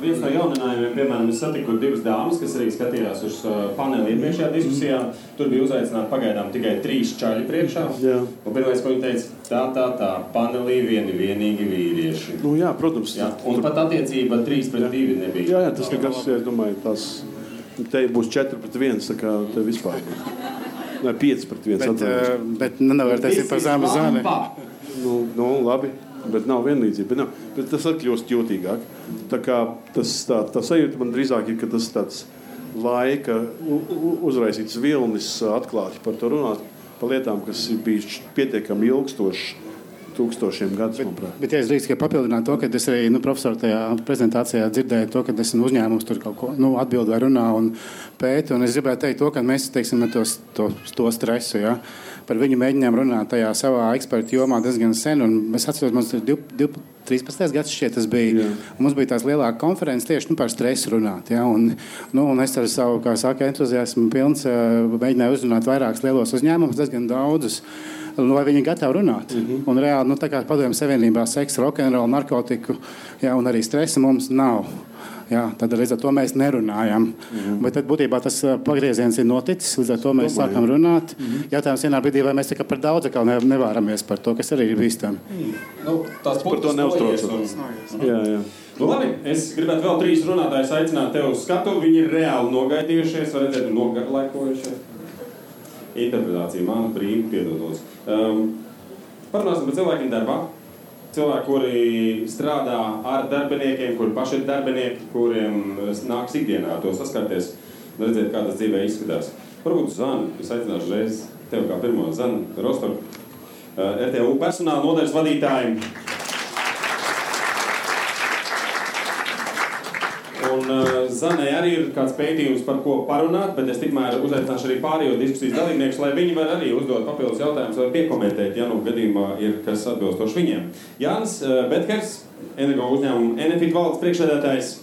Viens no jauninājumiem, piemēram, es satiku divas dāmas, kas arī skatījās uz uh, paneli iepriekšējā diskusijā. Tur bija uzaicināti pagaidām tikai trīs čaļi priekšā. Jā. Pirmais, ko viņi teica, tā, tā, tā, panelī vieni vienīgi vīrieši. Nu, jā, protams, Jā, un pat attiecība 3 pret 2 nebija. Jā, jā tas nekas, ja es domāju, tas te būs 4 pret 1, tā kā te vispār. Nē, 5 pret 1. Bet, uh, bet nenovērtēsim par zemu zemi. Nu, nu, labi, bet nav vienlīdzība. Bet, nav, bet tas kļūst jutīgāk. Tā kā tas tā, tā sajūta man drīzāk ir, ka tas tāds laika uzraisīts vilnis atklāti par to runāt, par lietām, kas ir bijušas pietiekami ilgstošas. tūkstošiem gadus. Bet, bet ja es drīkstu papildināt to, ka es arī nu, profesoru tajā prezentācijā dzirdēju to, ka esmu uzņēmums tur kaut ko nu, atbild vai runā un pēta. Es gribēju teikt to, ka mēs teiksim, to, to, to stresu. Ja, par viņu mēģinām runāt tajā savā ekspertu jomā diezgan sen. Es atceros, mums ir 13. gadsimta šķiet, tas bija. Jā. Mums bija tās lielākas konferences tieši nu, par stresu runāt. Ja, un, nu, un es ar savu, kā saka, entuziasmu pilns mēģināju uzrunāt vairākus lielos uzņēmumus, diezgan daudzus. Vai viņi ir gatavi runāt? Mm -hmm. Un reāli, nu, tā kā padomju savienībā, seksa, rokenrola, narkotiku ja, un arī stresa mums nav. Jā, tad līdz ar to mēs nerunājam. Mm -hmm. Bet tad būtībā tas pagrieziens ir noticis. Līdz ar to mēs Domāju. sākam runāt. Mm -hmm. Jautājums vienā brīdī, vai mēs tikai par daudz ne, nevāramies par to, kas arī ir bīstami. Mm. Nu, tās par to neuztraucas. Un... Jā, jā. Nu, labi, es gribētu vēl trīs runātājus aicināt tevi uz skatu. Viņi ir reāli nogaidījušies, redzēt, nogarlaikojušies. Interpretācija man brīvi piedodos. Um, parunāsim par cilvēkiem darbā cilvēki, kuri strādā ar darbiniekiem, kuri paši ir darbinieki, kuriem nāks ikdienā to saskarties, redzēt, kā tas dzīvē izskatās. Varbūt Zana, es aicināšu reiz tevi kā pirmo Zanu Rostoru, eh, RTU personāla nodaļas vadītājiem. Un uh, Zanē arī ir kāds pētījums, par ko parunāt, bet es tikmēr uzaicināšu arī pārējo diskusijas dalībniekus, lai viņi var arī uzdot papildus jautājumus vai piekomentēt, ja nu gadījumā ir kas atbilstoši viņiem. Jānis uh, Betkers, energo uzņēmuma Enefit valdes priekšsēdētājs.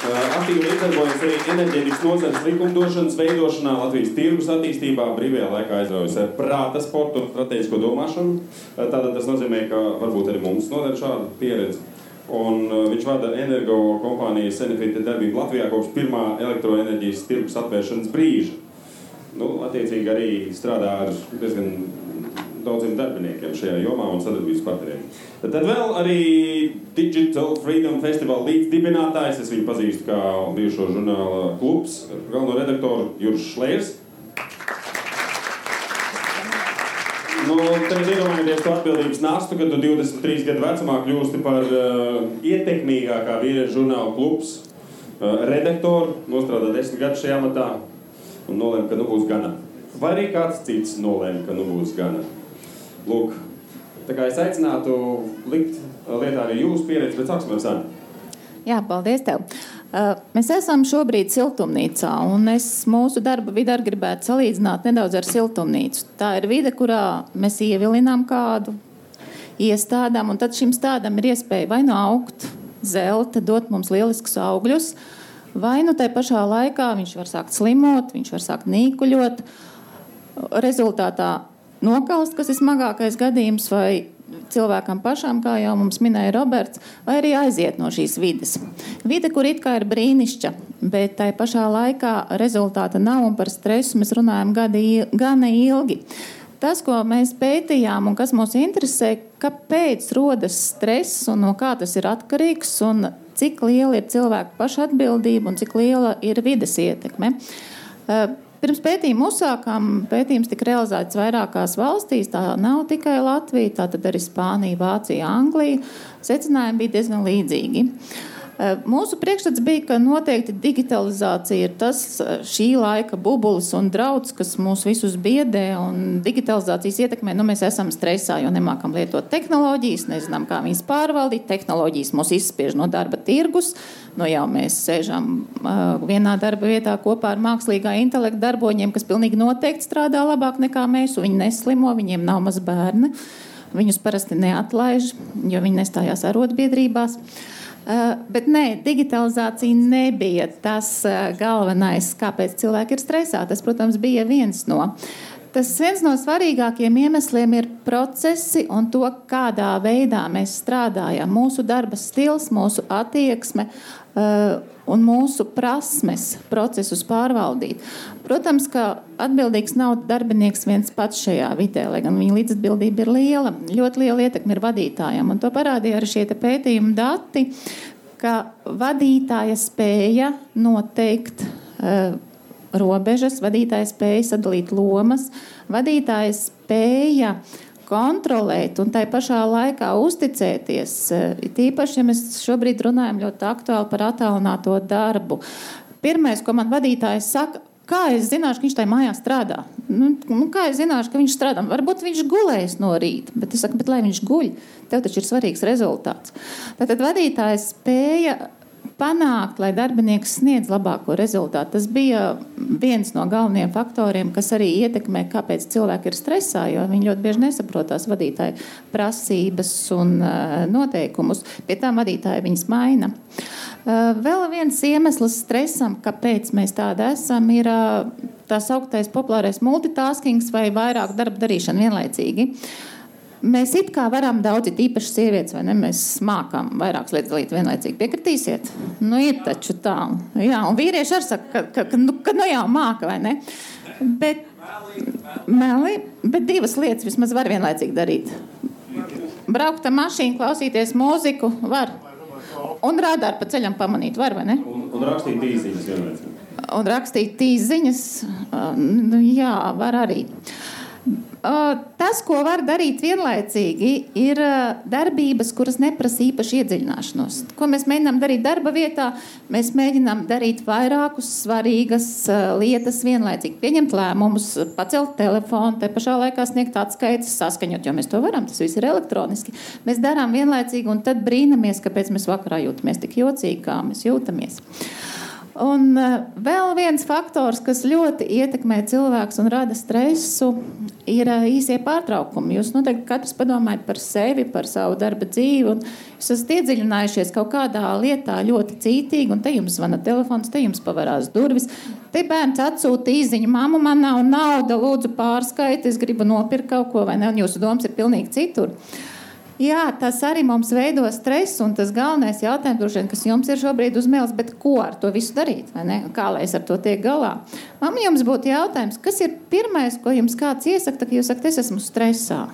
Uh, aktīvi līdzdarbojas arī enerģētikas nozares likumdošanas veidošanā, Latvijas tirgus attīstībā, brīvajā laikā aizraujas ar prāta sportu un strateģisko domāšanu. Uh, tātad tas nozīmē, ka varbūt arī mums noder šāda pieredze. Un, uh, viņš vada energo kompānijas Enefita darbību Latvijā kopš pirmā elektroenerģijas tirgus atvēršanas brīža. Nu, attiecīgi arī strādā ar diezgan daudziem darbiniekiem šajā jomā un sadarbības partneriem. Tad, tad vēl arī Digital Freedom Festival līdzdibinātājs. Es viņu pazīstu kā bijušo žurnāla klubs, galveno redaktoru Juris Šlērs. Nu, tad iedomājieties to atbildības nastu, kad tu 23 gadu vecumā kļūsti par uh, ietekmīgākā vīriešu žurnāla klubs uh, redaktoru, nostrādā 10 gadus šajā amatā un nolēma, ka nu būs gana. Vai arī kāds cits nolēma, ka nu būs gana. Lūk, tā kā es aicinātu likt lietā arī jūsu pieredzi, bet sāksim ar Sanu. Jā, paldies tev. Uh, mēs esam šobrīd siltumnīcā, un es mūsu darba vidi gribētu salīdzināt nedaudz ar siltumnīcu. Tā ir vide, kurā mēs ievilinām kādu, iestādām, un tad šim stādam ir iespēja vai nu augt, zelta, dot mums lieliskus augļus, vai nu tajā pašā laikā viņš var sākt slimot, viņš var sākt nīkuļot. Rezultātā nokalst, kas ir smagākais gadījums, vai cilvēkam pašam, kā jau mums minēja Roberts, vai arī aiziet no šīs vides. Vide, kur it kā ir brīnišķa, bet tai pašā laikā rezultāta nav un par stresu mēs runājam gadi, gana ilgi. Tas, ko mēs pētījām un kas mūs interesē, kāpēc rodas stress un no kā tas ir atkarīgs un cik liela ir cilvēku pašatbildība un cik liela ir vides ietekme. Uh, Pirms pētījuma uzsākām, pētījums tika realizēts vairākās valstīs. Tā nav tikai Latvija, tā arī Spānija, Vācija, Anglija. Secinājumi bija diezgan līdzīgi. Eh, mūsu priekšstats bija, ka noteikti digitalizācija ir tas šī laika bubulis un drauds, kas mūs visus biedē. Digitalizācijas ietekmē nu, mēs esam stresā, jo nemākam lietot tehnoloģijas, nezinām, kā viņas pārvaldīt. Tehnoloģijas mūs izspiež no darba tirgus. Nu, jau mēs sēžam vienā darba vietā kopā ar mākslīgā intelekta darboņiem, kas pilnīgi noteikti strādā labāk nekā mēs. Viņi neslimo, viņiem nav maz bērni. Viņus parasti neatlaiž, jo viņi nestājās arotbiedrībās. Uh, bet nē, digitalizācija nebija tas uh, galvenais, kāpēc cilvēki ir stresā. Tas, protams, bija viens no. Tas viens no svarīgākajiem iemesliem ir procesi un to, kādā veidā mēs strādājam. Mūsu darba stils, mūsu attieksme un mūsu prasmes procesus pārvaldīt. Protams, ka atbildīgs nav darbinieks viens pats šajā vidē, lai gan viņa līdzatbildība ir liela. Ļoti liela ietekme ir vadītājam, un to parādīja arī šie pētījuma dati, ka vadītāja spēja noteikt uh, robežas, vadītāja spēja sadalīt lomas, vadītāja spēja uh, kontrolēt un tai pašā laikā uzticēties. Eh, tīpaši, ja mēs šobrīd runājam ļoti aktuāli par attālināto darbu. Pirmais, ko man vadītājs saka, kā es zināšu, ka viņš tajā mājā strādā? Nu, nu, kā es zināšu, ka viņš strādā? Varbūt viņš gulēs no rīta, bet es saku, bet lai viņš guļ, tev taču ir svarīgs rezultāts. Tātad vadītājs spēja panākt, lai darbinieks sniedz labāko rezultātu. Tas bija viens no galvenajiem faktoriem, kas arī ietekmē, kāpēc cilvēki ir stresā, jo viņi ļoti bieži nesaprot tās vadītāja prasības un uh, noteikumus. Pie tām vadītāji viņas maina. Uh, vēl viens iemesls stresam, kāpēc mēs tādi esam, ir uh, tā sauktais populārais multitasking vai vairāk darba darīšana vienlaicīgi. Uh, Mēs it kā varam daudz, īpaši sievietes, vai ne? Mēs mākam vairākas lietas darīt vienlaicīgi. Piekritīsiet? Nu, ir taču tā. Jā, un vīrieši arī saka, ka, ka, ka, nu, ka nu jau māka, vai ne? Bet, meli, bet divas lietas vismaz var vienlaicīgi darīt. Braukt ar mašīnu, klausīties mūziku, var. Un rādāt pa ceļam pamanīt, var vai ne? Un, un rakstīt īsiņas vienlaicīgi. Un rakstīt īsiņas, nu, jā, var arī. Uh, Tas, ko var darīt vienlaicīgi, ir darbības, kuras neprasa īpašu iedziļināšanos. Ko mēs mēģinām darīt darba vietā? Mēs mēģinām darīt vairākas svarīgas lietas vienlaicīgi. Pieņemt lēmumus, pacelt telefonu, te pašā laikā sniegt atskaites, saskaņot, jo mēs to varam. Tas viss ir elektroniski. Mēs darām vienlaicīgi un tad brīnamies, kāpēc mēs vakarā jūtamies tik jocīgi, kā mēs jūtamies. Un vēl viens faktors, kas ļoti ietekmē cilvēku un rada stresu, ir īsie pārtraukumi. Jūs noteikti katrs padomājat par sevi, par savu darba dzīvi, jūs esat iedziļinājušies kaut kādā lietā ļoti cītīgi, un te jums zvana telefons, te jums pavarās durvis. Te bērns atsūta īziņu, mamma, man nav nauda, lūdzu pārskaiti, es gribu nopirkt kaut ko, vai ne, un jūsu domas ir pilnīgi citur. Uh, Jā, tas arī mums veido stresu, un tas galvenais jautājums, vien, kas jums ir šobrīd uzmēlis, bet ko ar to visu darīt? Kā lai es ar to tiek galā? Man jums būtu jautājums, kas ir pirmais, ko jums kāds iesaka, kad jūs sakat, es esmu stresā?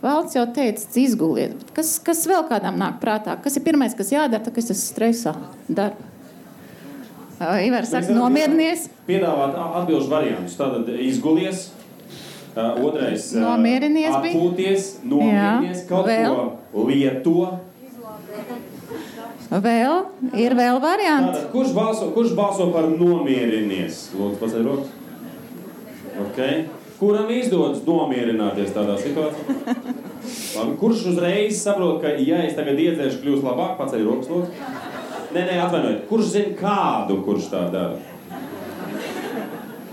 Valsts jau teica, izguliet, kas, kas vēl kādam nāk prātā? Kas ir pirmais, kas jādara, tad, kad es esmu stresā? Dar. Ivar saka, nomierinies. Piedāvāt atbilžu variantus. Tātad izgulies, Uh, otrais nomierinies, atpūties, nomierinies, kaut vēl. ko lieto. Vēl ir vēl varianti. Tātad, kurš, balso, kurš balso par nomierinies? Lūdzu, paceļ rokas. Okay. Kuram izdodas nomierināties tādā situācijā? Labi, kurš uzreiz saprot, ka, ja es tagad iedzēšu, kļūs labāk, paceļ rokas, lūdzu? Nē, nē, atvainojiet. Kurš zina kādu, kurš tā dara?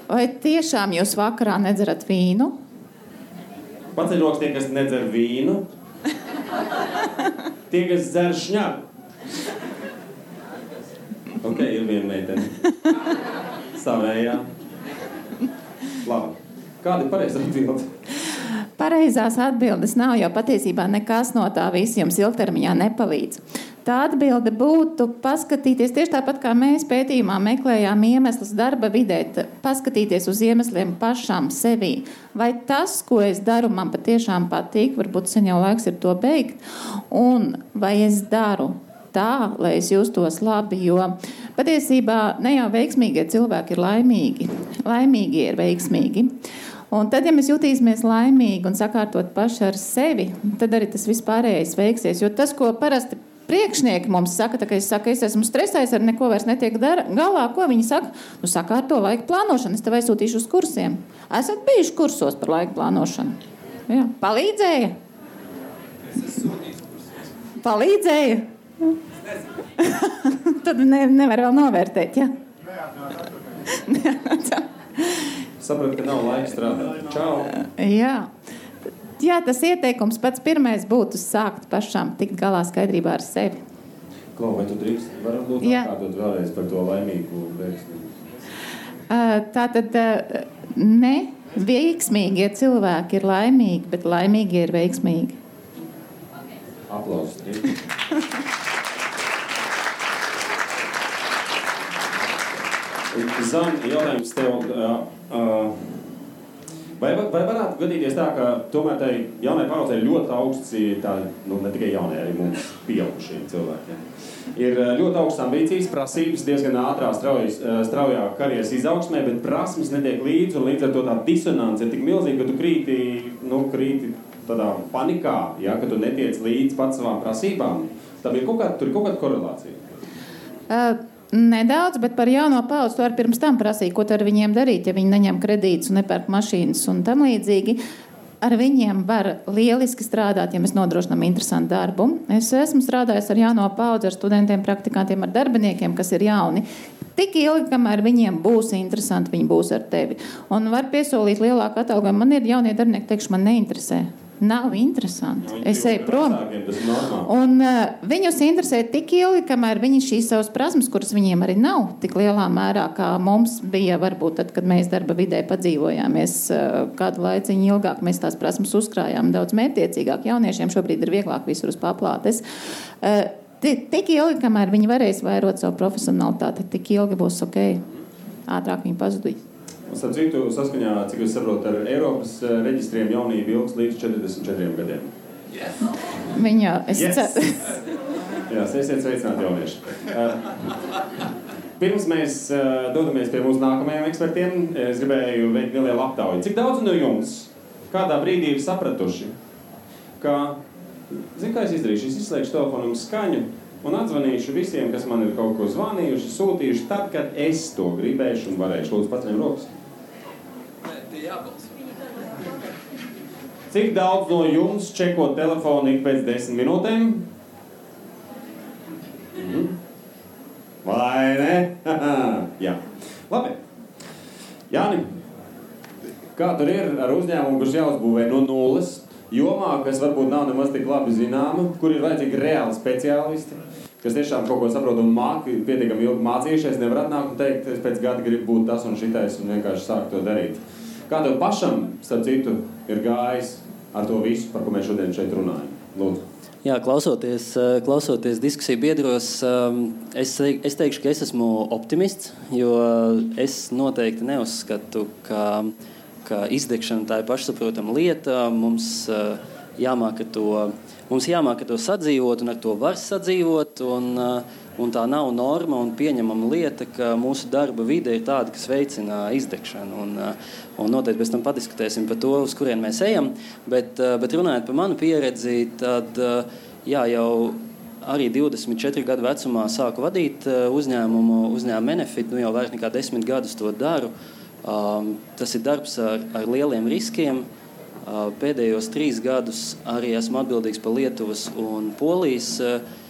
Vai tiešām jūs vakarā nedzerat vīnu? Paceļ rokas tie, kas nedzer vīnu. Tie, kas dzer šņabu. Ok, ir viena meitene. Savējā. Labi. Kāda ir pareizā atbilde? Pareizās atbildes nav, jo patiesībā nekas no tā visa jums ilgtermiņā nepalīdz. Tā atbilde būtu paskatīties tieši tāpat, kā mēs pētījumā meklējām iemeslus darba vidē, paskatīties uz iemesliem pašām sevī. Vai tas, ko es daru, man patiešām patīk, varbūt sen jau laiks ir to beigt, un vai es daru tā, lai es justos labi. Jo patiesībā ne jau veiksmīgie cilvēki ir laimīgi, laimīgi ir veiksmīgi. Un tad, ja mēs jutīsimies laimīgi un sakārtot paši ar sevi, tad arī tas vispārējais veiksies. Jo tas, ko parasti priekšnieki mums saka, ka es, saku, es esmu stresējis, ar neko vairs netiek dara, galā. Ko viņi saka? Nu, saka, ar to laika plānošanu. Es tev aizsūtīšu uz kursiem. Esat bijuši kursos par laika plānošanu. Jā. Palīdzēja? Palīdzēja? Tad ne, nevar vēl novērtēt. Ja? Sapratu, ka nav laika strādāt. Čau! Jā. Jā, tas ieteikums pats pirmais būtu sākt pašām tikt galā skaidrībā ar sevi. Klau, vai tu drīkst varbūt atkārtot vēlreiz par to laimīgu veiksmi? Tā tad ne veiksmīgie cilvēki ir laimīgi, bet laimīgi ir veiksmīgi. Aplausus. Zan, jautājums tev. Uh, Vai, vai varētu gadīties tā, ka tomēr tai jaunai paudzei ir ļoti augsts, tā, nu, ne tikai jaunai, arī mums pieaugušiem cilvēkiem? Ir ļoti augsts ambīcijas, prasības, diezgan ātrā, straujas, straujā karjeras izaugsmē, bet prasmes netiek līdzi, un līdz ar to tā disonance ir tik milzīga, ka tu krīti, nu, krīti tādā panikā, ja, ka tu netiec līdz pats savām prasībām. Tam ir kaut kāda, tur ir kaut kāda korelācija. Uh Nedaudz, bet par jauno paudzi to arī pirms tam prasīja, ko ar viņiem darīt, ja viņi neņem kredītus un nepērk mašīnas un tam līdzīgi. Ar viņiem var lieliski strādāt, ja mēs nodrošinām interesantu darbu. Es esmu strādājis ar jauno paudzi, ar studentiem, praktikantiem, ar darbiniekiem, kas ir jauni. Tik ilgi, kamēr viņiem būs interesanti, viņi būs ar tevi. Un var piesolīt lielāku atalgojumu. Man ir jaunie darbinieki, teikšu, man neinteresē. Nav interesanti. Nu, Es eju prom. Un, uh, viņus interesē tik ilgi, kamēr viņi šīs savas prasmes, kuras viņiem arī nav tik lielā mērā, kā mums bija, varbūt tad, kad mēs darba vidē padzīvojāmies uh, kādu laiciņu ilgāk, mēs tās prasmes uzkrājām daudz mērķiecīgāk. Jauniešiem šobrīd ir vieglāk visur uz paplātes. Uh, ti- Tik ilgi, kamēr viņi varēs vairot savu profesionalitāti, tik ilgi būs ok. Ātrāk viņi pazudīs. Starp citu, saskaņā, cik es saprotu, ar Eiropas eh, reģistriem jaunība ilgs līdz 44 gadiem. Viņa, es Yes. Jā, esiet sveicināti jaunieši. Uh, Pirms mēs uh, dodamies pie mūsu nākamajiem ekspertiem, es gribēju veikt nelielu aptauju. Cik daudz no jums kādā brīdī ir sapratuši, ka, zinu, kā es izdarīšu, es izslēgšu telefonam skaņu un atzvanīšu visiem, kas man ir kaut ko zvanījuši, sūtījuši, tad, kad es to gribēšu un varēšu. Lūdzu, paceļam rokas. Cik daudz no jums čeko telefonu ik pēc desmit minūtēm? Mhm. Vai ne? Jā. Labi. Jāni, kā tur ir ar uzņēmumu, kurš jāuzbūvē no nulles? Jomā, kas varbūt nav nemaz tik labi zināma, kur ir vajadzīgi reāli speciālisti, kas tiešām kaut ko saprot un māki, pietiekami ilgi mācījušies, nevar atnākt un teikt, es pēc gada gribu būt tas un šitais un vienkārši sākt to darīt. Kā tev pašam, starp citu, ir gājis ar to visu, par ko mēs šodien šeit runājam? Lūdzu. Jā, klausoties, eh, klausoties diskusiju biedros, eh, es, es teikšu, ka es esmu optimists, jo es noteikti neuzskatu, ka, ka izdegšana tā ir pašsaprotama lieta. Mums eh, jāmāk to, mums jāmāk to sadzīvot, un ar to var sadzīvot. Un, eh, un tā nav norma un pieņemama lieta, ka mūsu darba vide ir tāda, kas veicina izdegšanu. Un, eh, un noteikti pēc tam padiskutēsim par to, uz kurien mēs ejam. Bet, eh, bet runājot par manu pieredzi, tad eh, jā, jau arī 24 gadu vecumā sāku vadīt uzņēmumu, uzņēmumu Benefit. Nu, jau vairāk nekā 10 gadus to daru. Um, tas ir darbs ar, ar lieliem riskiem. Uh, pēdējos trīs gadus arī esmu atbildīgs par Lietuvas un Polijas, uh, uh,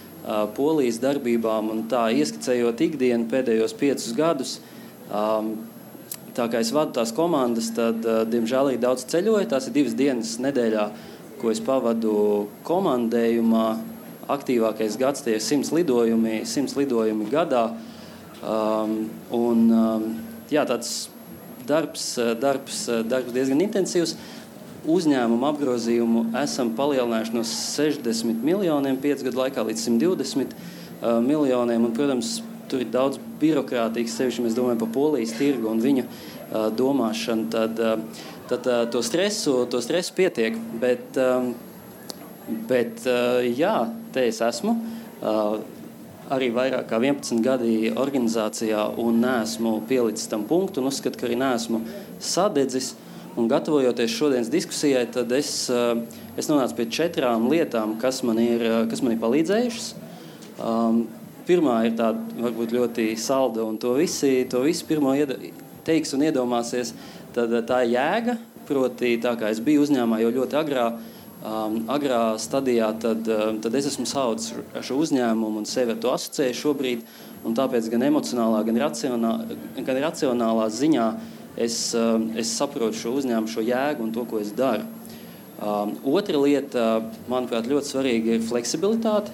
Polijas darbībām. Un tā ieskicējot ikdienu pēdējos piecus gadus, tā kā es vadu tās komandas, tad, uh, diemžēl, arī daudz ceļoju. Tās ir divas dienas nedēļā, ko es pavadu komandējumā. Aktīvākais gads tie ir 100 lidojumi, 100 lidojumi gadā. Um, un, um, jā, tāds darbs, darbs, darbs diezgan intensīvs. Uzņēmumu apgrozījumu esam palielinājuši no 60 miljoniem piecu gadu laikā līdz 120 uh, miljoniem. Un, protams, tur ir daudz birokrātijas, sevišķi mēs domājam par polijas tirgu un viņu uh, domāšanu. Tad, uh, tad uh, to, stresu, to stresu pietiek. Bet, um, bet uh, jā, te es esmu. Uh, arī vairāk kā 11 gadi organizācijā un neesmu pielicis tam punktu. Uzskatu, ka arī neesmu sadedzis. Un gatavojoties šodienas diskusijai, tad es, eh, es nonācu pie četrām lietām, kas man ir, eh, kas man ir palīdzējušas. Um, pirmā ir tāda varbūt ļoti salda, un to visi, to visi pirmo teiks un iedomāsies. Tad eh, tā jēga, proti, tā kā es biju uzņēmumā jau ļoti agrā, um, agrā stadijā, tad, um, tad es esmu saucis ar šo uzņēmumu un sevi ar to asociēju šobrīd. Tāpēc gan emocionālā, gan, racionā, gan racionālā ziņā es, um, es saprotu šo uzņēmumu, šo jēgu un to, ko es daru. Um, otra lieta, manuprāt, ļoti svarīga ir fleksibilitāte.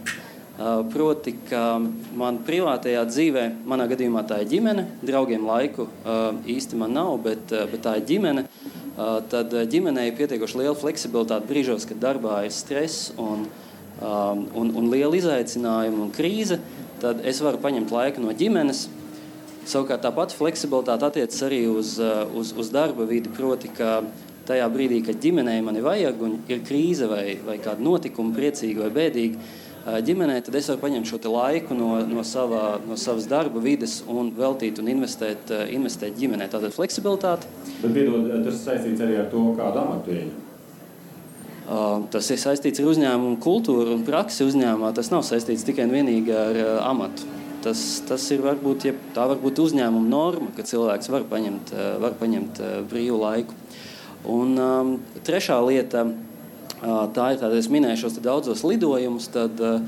Uh, proti, ka man privātajā dzīvē, manā gadījumā tā ir ģimene, draugiem laiku uh, īsti man nav, bet, uh, bet tā ir ģimene. Uh, tad uh, ģimenei ir pietiekami liela fleksibilitāte brīžos, kad darbā ir stress un, um, un, un liela izaicinājuma un krīze. Tad es varu paņemt laiku no ģimenes. Savukārt tā pati fleksibilitāte attiecas arī uz, uh, uz, uz darba vidi. Proti, ka tajā brīdī, kad ģimenei mani vajag un ir krīze vai, vai kāda notikuma, priecīga vai bēdīga, uh, ģimenei, tad es varu paņemt šo laiku no, no, savā, no savas darba vides un veltīt un investēt, uh, investēt ģimenei. Tātad fleksibilitāte. Bet, piedod, tas saistīts arī ar to, kādu amatu ieņem. Tas ir saistīts ar uzņēmumu kultūru un praksi uzņēmumā. Tas nav saistīts tikai un vienīgi ar amatu. Tas, tas ir varbūt, ja, tā var būt uzņēmuma norma, ka cilvēks var paņemt, var paņemt brīvu laiku. Un um, trešā lieta, tā ir tāda, es minēju šos daudzos lidojumus, tad uh,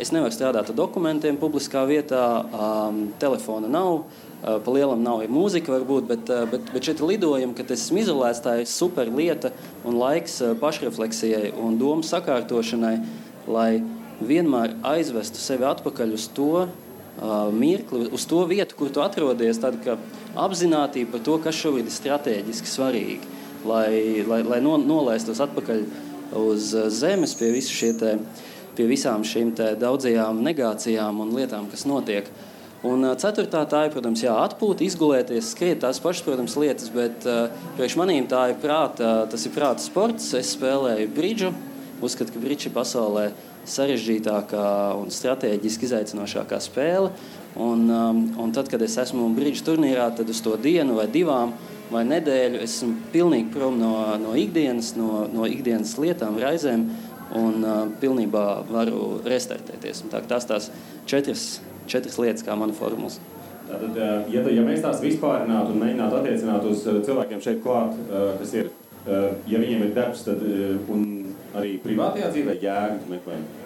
es nevaru strādāt ar dokumentiem publiskā vietā, um, telefona nav. Uh, pa lielam nav ir mūzika, varbūt, bet, uh, bet, bet šeit lidojumi, kad es esmu izolēts, tā ir super lieta un laiks uh, pašrefleksijai un domu sakārtošanai, lai vienmēr aizvestu sevi atpakaļ uz to mirkli, uz to vietu, kur tu atrodies. Tad apzinātība par to, kas šobrīd ir strateģiski svarīgi, lai, lai, lai no, nolaistos atpakaļ uz zemes pie, te, pie visām šīm daudzajām negācijām un lietām, kas notiek. Un ceturtā tā ir, protams, jā, atpūta, izgulēties, skriet tās pašas, protams, lietas, bet uh, priekš manīm tā ir prāta, tas ir prāta sports. Es spēlēju brīdžu, uzskatu, ka brīdži pasaulē ir sarežģītākā un strateģiski izaicinošākā spēle. Un, um, un tad, kad es esmu brīdžu turnīrā, tad uz to dienu vai divām vai nedēļu es esmu pilnīgi prom no, no ikdienas, no, no ikdienas lietām, raizēm un uh, pilnībā varu restartēties. Un tā, tās tās četras, četras lietas, kā mana formulas. Tātad, uh, ja, ja mēs tās vispārinātu un mēģinātu attiecināt uz uh, cilvēkiem šeit klāt, uh, kas ir, ja viņiem ir darbs, tad un arī privātajā dzīvē jēga meklējuma?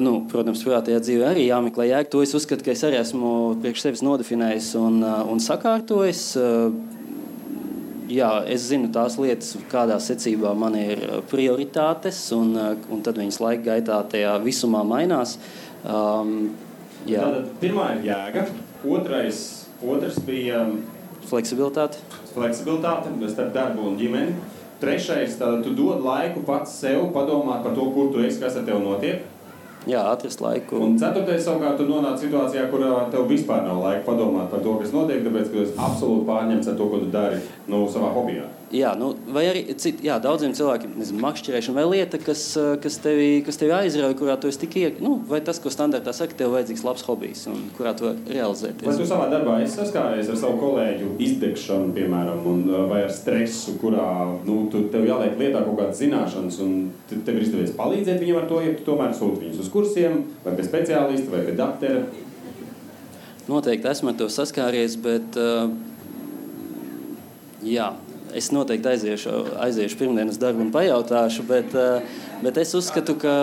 Nu, protams, privātajā dzīvē arī jāmeklē jēga. To es uzskatu, ka es arī esmu priekš sevis nodefinējis un, un sakārtojis. Jā, es zinu tās lietas, kādā secībā man ir prioritātes, un, un tad viņas laika gaitā tajā visumā mainās. Um, jā. Tātad pirmā ir jēga, otrais, otrs bija fleksibilitāte. Fleksibilitāte starp darbu un ģimeni. Trešais, tad tu dod laiku pats sev padomāt par to, kur tu esi, kas ar tevi notiek. Jā, atrast laiku. Un ceturtais, savukārt, tu nonāc situācijā, kurā tev vispār nav laika padomāt par to, kas notiek, tāpēc, ka tu esi absolūti pārņemts ar to, ko tu dari nu, savā hobijā. Jā, nu, vai arī cit, jā, daudziem cilvēkiem ir makšķerēšana vai lieta, kas, eh, kas, tevi, kas tevi aizrauja, kurā tu esi tik iekļauts. Nu, vai tas, ko standartā saka, tev vajadzīgs labs hobijs un kurā tu vari realizēties. Vai tu savā darbā esi saskāries ar savu kolēģu izdegšanu, piemēram, un, eh, vai ar stresu, kurā nu, tu, tev jāliek lietā kaut kādas zināšanas, un tev ir izdevies palīdzēt viņam ar to, ja tu tomēr sūti viņus uz kursiem, vai pie speciālista, vai pie doktora? Noteikti esmu ar to saskāries, bet uh, jā, es noteikti aiziešu, aiziešu pirmdienas darbu un pajautāšu, bet, eh, bet es uzskatu, ka.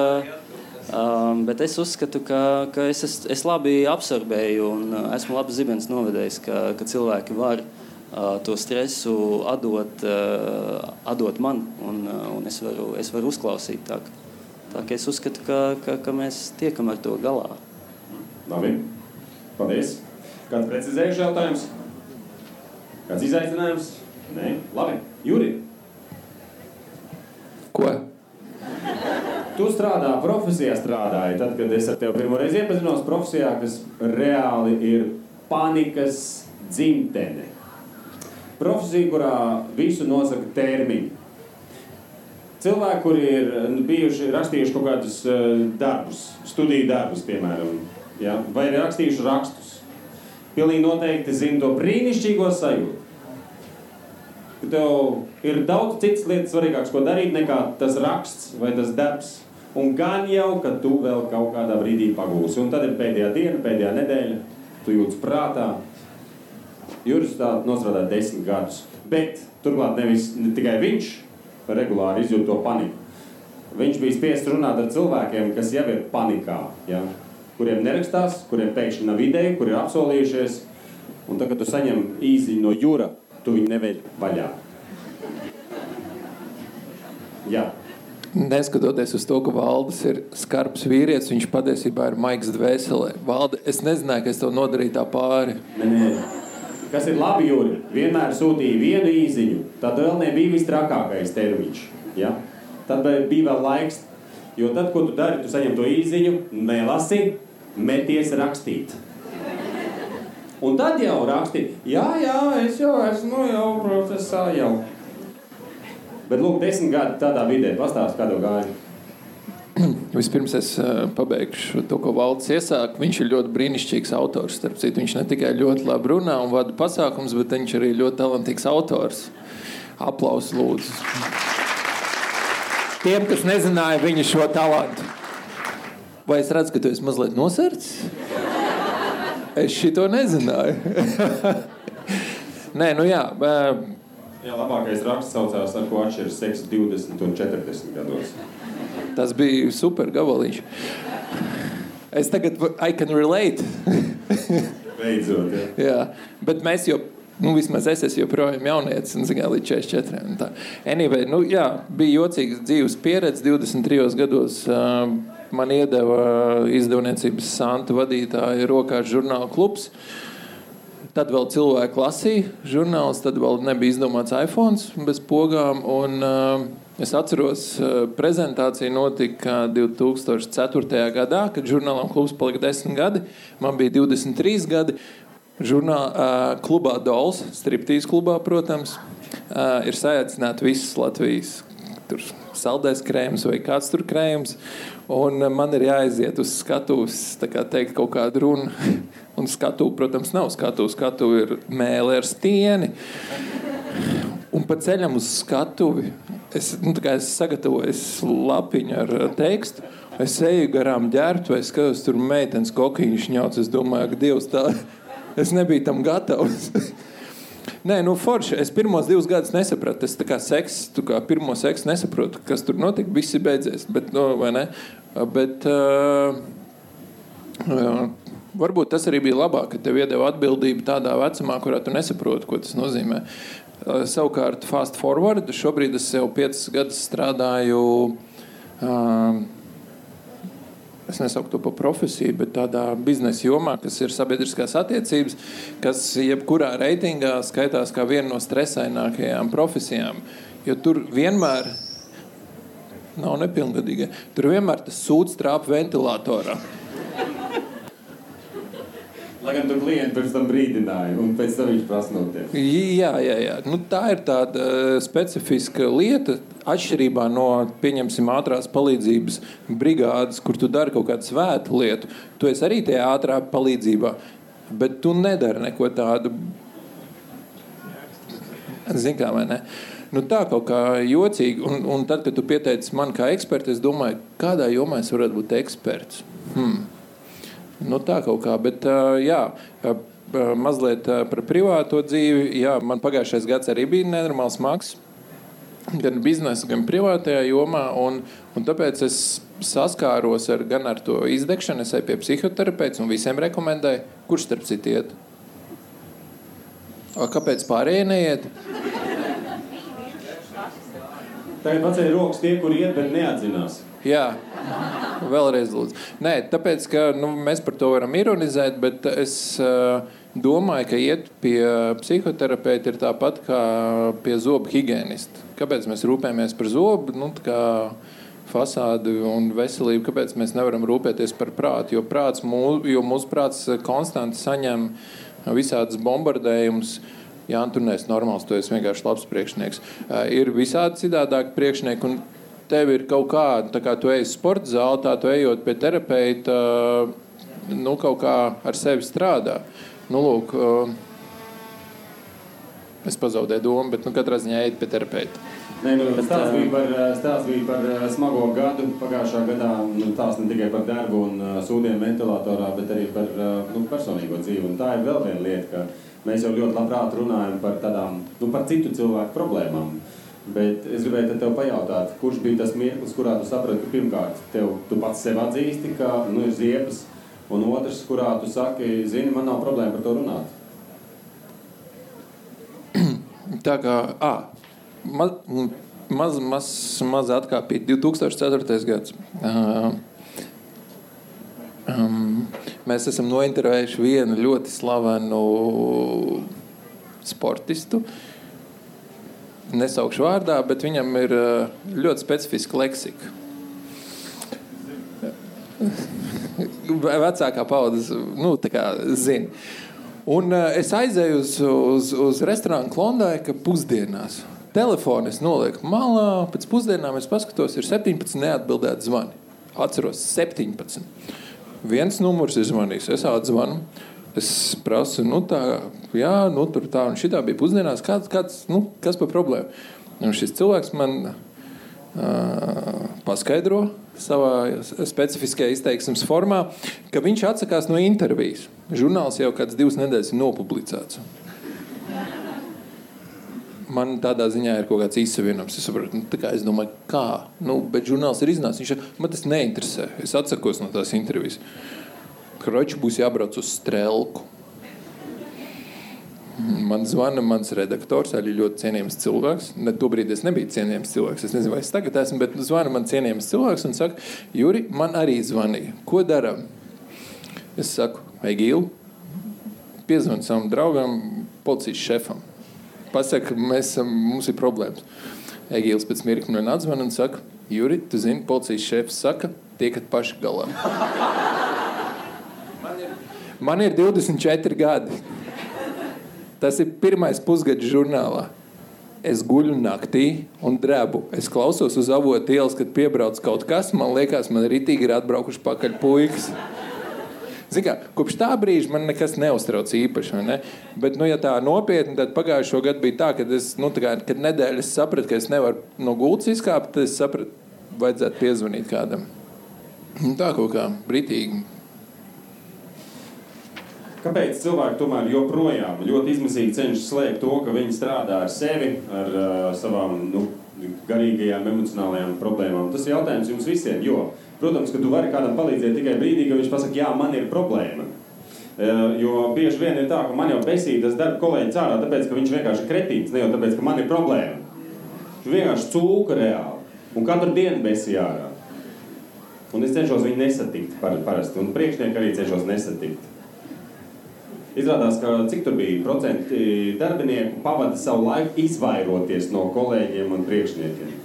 Um, bet es uzskatu, ka, ka es, es, es labi absorbēju un uh, esmu labi zibens novedējis, ka, ka cilvēki var uh, to stresu atdot, uh, atdot man, un, uh, un es, varu, es varu uzklausīt. Tā, tā ka es uzskatu, ka, ka, ka mēs tiekam ar to galā. Labi, paldies. Kāds precizējuši jautājums? Kāds izaicinājums? Nē, labi. Juri. Ko? Tu strādā profesijā, strādāji. Tad, kad es ar tevi pirmo reizi iepazinos profesijā, kas reāli ir panikas dzimtene. Profesija, kurā visu nosaka termiņi. Cilvēki, kuri ir nu, bijuši rakstījuši kaut kādus uh, darbus, studiju darbus, piemēram, ja? vai ir rakstījuši rakstus, pilnīgi noteikti zina to brīnišķīgo sajūtu tev ir daudz citas lietas svarīgākas, ko darīt, nekā tas raksts vai tas darbs. Un gan jau, ka tu vēl kaut kādā brīdī pagūsi. Un tad ir pēdējā diena, pēdējā nedēļa, tu jūtas prātā. Juris tā nostrādā desmit gadus. Bet turklāt nevis ne tikai viņš regulāri izjūt to paniku. Viņš bija spiests runāt ar cilvēkiem, kas jau ir panikā, ja? kuriem nerakstās, kuriem pēkšņi nav ideja, kuri ir apsolījušies. Un tagad tu saņem īziņu no jūra, tu viņu neveļ vaļā. Jā. Neskatoties uz to, ka Valdis ir skarbs vīrietis, viņš patiesībā ir maigs dvēselē. Valdi, es nezināju, ka es tev nodarīju tā pāri. Nē, nē. Kas ir labi, Jūri? Vienmēr sūtīja vienu īziņu. Tad vēl nebija visstrakākais termiņš. Ja? Tad bija vēl laiks. Jo tad, ko tu dari, tu saņem to īziņu, nelasi, meties rakstīt. Un tad jau raksti, jā, jā, es jau esmu jau procesā jau. Bet, lūk, desmit gadi tādā vidē pastāst, kādu gāju. Vispirms es pabeigšu to, ko Valdis iesāka. Viņš ir ļoti brīnišķīgs autors. Starp citu, viņš ne tikai ļoti labi runā un vada pasākums, bet viņš arī ļoti talantīgs autors. Aplausus lūdzu. Tiem, kas nezināja viņa šo talantu. Vai es redzu, ka tu esi mazliet nosērts? Es šito nezināju. Nē, nu jā. Jā, labākais raksts saucās, ar ko atšķiras seks 20 un 40 gados. Tas bija super gabaliņš. Es tagad, I can relate. Beidzot, jā. jā. Bet mēs jau, nu vismaz es esmu joprojām jaunietis un zinu, līdz 44. Un tā. Anyway, nu jā, bija jocīgs dzīves pieredze 23 gados. Uh, man iedeva izdevniecības Santa vadītāja rokās žurnāla klubs. Tad vēl cilvēki lasīja žurnālus, tad vēl nebija izdomāts iPhone bez pogām. Un, uh, es atceros, uh, prezentācija notika 2004. gadā, kad žurnālam klubs palika 10 gadi. Man bija 23 gadi. Žurnālā uh, klubā Dols, striptīs klubā, protams, uh, ir saicināti visas Latvijas tur saldais krējums vai kāds tur krējums. Un man ir jāaiziet uz skatuves, kā teikt, kaut kādu runu. Un skatu, protams, nav skatu. Skatu ir mēlē ar stieni. Un pa ceļam uz skatuvi es, nu, es sagatavoju lapiņu ar tekstu. Es eju garām ģērbtu, es skatos, tur meitenes kokiņš ņauts. Es domāju, ka Dievs tā, es nebiju tam gatavs. Nē, nu, forši. Es pirmos divus gadus nesapratu. Es kā seks, tu kā pirmo seksu nesaprotu, kas tur notika. Viss ir beidzies. Bet, nu, bet uh, uh, varbūt tas arī bija labāk, ka tev iedeva atbildību tādā vecumā, kurā tu nesaproti, ko tas nozīmē. Uh, savukārt, fast forward, šobrīd es jau piecus gadus strādāju. Uh, es nesaucu to par profesiju, bet tādā biznesa jomā, kas ir sabiedriskās attiecības, kas jebkurā reitingā skaitās kā viena no stresainākajām profesijām. Jo tur vienmēr nav nepilngadīgie. Tur vienmēr tas sūds trāpa ventilatorā. Lai gan tur klienti pirms tam brīdināja, un pēc tam viņš prasa no tevis. Jā, jā, jā. Nu, tā ir tāda uh, specifiska lieta. Atšķirībā no, pieņemsim, ātrās palīdzības brigādes, kur tu dari kaut kādu svētu lietu, tu esi arī tajā ātrā palīdzībā, bet tu nedari neko tādu. Zini, kā vai ne? Nu, tā kaut kā jocīgi. Un, un tad, kad tu pieteici man kā ekspertam, es domāju, kādā jomā es varētu būt eksperts. Hmm. Nu, tā kaut kā, bet jā. Mazliet par privāto dzīvi. Jā, man pagājušais gads arī bija nenormāls mākslinieks gan biznesa, gan privātajā jomā. Un, un tāpēc es saskāros ar, gan ar to izdegšanu, es eju pie psihoterapeita un visiem rekomendēju, kurš starp citu iet. Kāpēc pārējie neiet? Tagad paceļ rokas tie, kur iet, bet neatzinās. Jā, vēlreiz lūdzu. Nē, tāpēc, ka nu, mēs par to varam ironizēt, bet es uh, domāju, ka iet pie psihoterapeita ir tāpat kā pie zobu higienista. Kāpēc mēs rūpējamies par zobu? Nu, fasādi un veselību, kāpēc mēs nevaram rūpēties par prātu. Jo, prāts, mūs, jo mūsu prāts konstanti saņem visādas bombardējumus. Jā, tur neesmu normāls, tu esi vienkārši labs priekšnieks. Ir visādi citādāki priekšnieki, un tev ir kaut kāda, tā kā tu ej uz sporta zāli, tā tu ejot pie terapeita, nu, kaut kā ar sevi strādā. Nu, lūk, es pazaudēju domu, bet nu, katrā ziņā ejiet pie terapeita. Nē, nu, stāsts bija par, stāsts bija par smago gadu. Pagājušā gadā nu, tās ne tikai par darbu un uh, sūdiem ventilatorā, bet arī par uh, nu, personīgo dzīvi. Un tā ir vēl viena lieta, ka mēs jau ļoti labprāt runājam par tādām, nu, par citu cilvēku problēmām. Bet es gribēju te pajautāt, kurš bija tas mirklis, kurā tu saprati, ka pirmkārt, tev, tu pats sev atzīsti, ka nu, ir ziepes, un otrs, kurā tu saki, zini, man nav problēma par to runāt. Tā kā, ah, maz, maz, maz, maz atkāpīt, 2004. gads. Uh, um, mēs esam nointervējuši vienu ļoti slavenu sportistu. Uh, nesaukšu vārdā, bet viņam ir eh, ļoti specifiska leksika. Vecākā paudze nu, zina. Un uh, es aizēju uz, uz, uz restorānu Klondaiku pusdienās. Telefonu es nolieku malā, pēc pusdienām es paskatos, ir 17 neatbildēti zvani. Atceros, 17. Viens numurs ir zvanījis, es atzvanu. Es prasu, nu tā, jā, nu tur tā un šitā bija pusdienās. Kāds, kāds, nu, kas par problēmu? Un šis cilvēks man uh, paskaidro savā specifiskajā izteiksmes formā, ka viņš atsakās no intervijas. Žurnāls jau kāds divas nedēļas ir nopublicēts. Man tādā ziņā ir kaut kāds izsavienojums. Es, saprotu, nu, es domāju, kā. Nu, bet žurnāls ir iznācis. Viņš man tas neinteresē. Es atsakos no tās intervijas. Kroķis būs jābrauc uz strēlku. Man zvana mans redaktors, arī ļoti cienījams cilvēks. Ne, tobrīd es nebiju cienījams cilvēks. Es nezinu, vai es tagad esmu, bet zvana man cienījams cilvēks un saka, Juri, man arī zvanīja. Ko darām? Es saku, Egīlu, piezvanu savam draugam, policijas šefam. Pasaka, mēs mums ir problēmas. Egīls pēc mirkļa man atzvana un saka, Juri, tu zini, policijas šefs saka, tiekat paši galā. Man ir, man ir 24 gadi. Tas ir pirmais pusgads žurnālā. Es guļu naktī un drebu. Es klausos uz avotu ielas, kad piebrauc kaut kas. Man liekas, man rītīgi ir atbraukuši pakaļ puikas. Kā, kopš tā brīža man nekas neuztrauc īpaši. Ne? Bet, nu, ja tā nopietni, tad pagājušo gadu bija tā, ka es, nu, tā kā, kad nedēļā sapratu, ka es nevaru no gultas izkāpt, tad es sapratu, vajadzētu piezvanīt kādam. Un tā kaut kā britīgi Kāpēc cilvēki tomēr joprojām ļoti izmisīgi cenšas slēpt to, ka viņi strādā ar sevi, ar uh, savām nu, garīgajām, emocionālajām problēmām? Tas ir jautājums jums visiem. Jo, protams, ka tu vari kādam palīdzēt tikai brīdī, kad viņš pasakā, jā, man ir problēma. Uh, jo bieži vien ir tā, ka man jau besīja tas darba kolēģis ārā, tāpēc, ka viņš vienkārši ir kretīns, ne jau tāpēc, ka man ir problēma. Viņš vienkārši cūka reāli. Un katru dienu besīja ārā. Un es cenšos viņu nesatikt par, parasti. Un priekšnieki arī cenšos nesatikt. Izrādās, ka cik tur bija procenti darbinieku pavada savu laiku izvairoties no kolēģiem un priekšniekiem.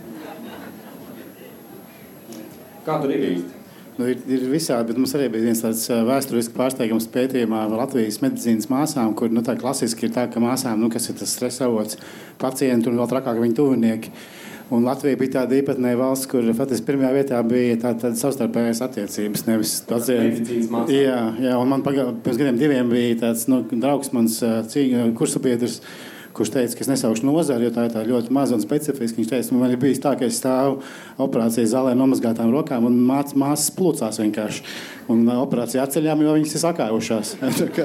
Kā tur ir īsti? Nu, ir, ir visādi, bet mums arī bija viens tāds vēsturisks pārsteigums pētījumā par Latvijas medicīnas māsām, kur nu, tā klasiski ir tā, ka māsām, nu, ir tas stresa avots, pacienti un vēl trakāk viņa tuvinieki. Un Latvija bija tāda īpatnēja valsts, kur faktiski pirmajā vietā bija tāda tā savstarpējās attiecības. Nevis pacients. Jā, jā, un man pagā, pirms gadiem diviem bija tāds nu, draugs, mans kursabiedrs kurš teica, ka es nesaukšu nozari, jo tā ir tā ļoti maza un specifiska. Viņš teica, man ir bijis tā, ka es stāvu operācijas zālē nomazgātām rokām un mācās mācās plūcās vienkārši. Un operācijā atceļām, jo viņas ir sakājušās. tā, kā,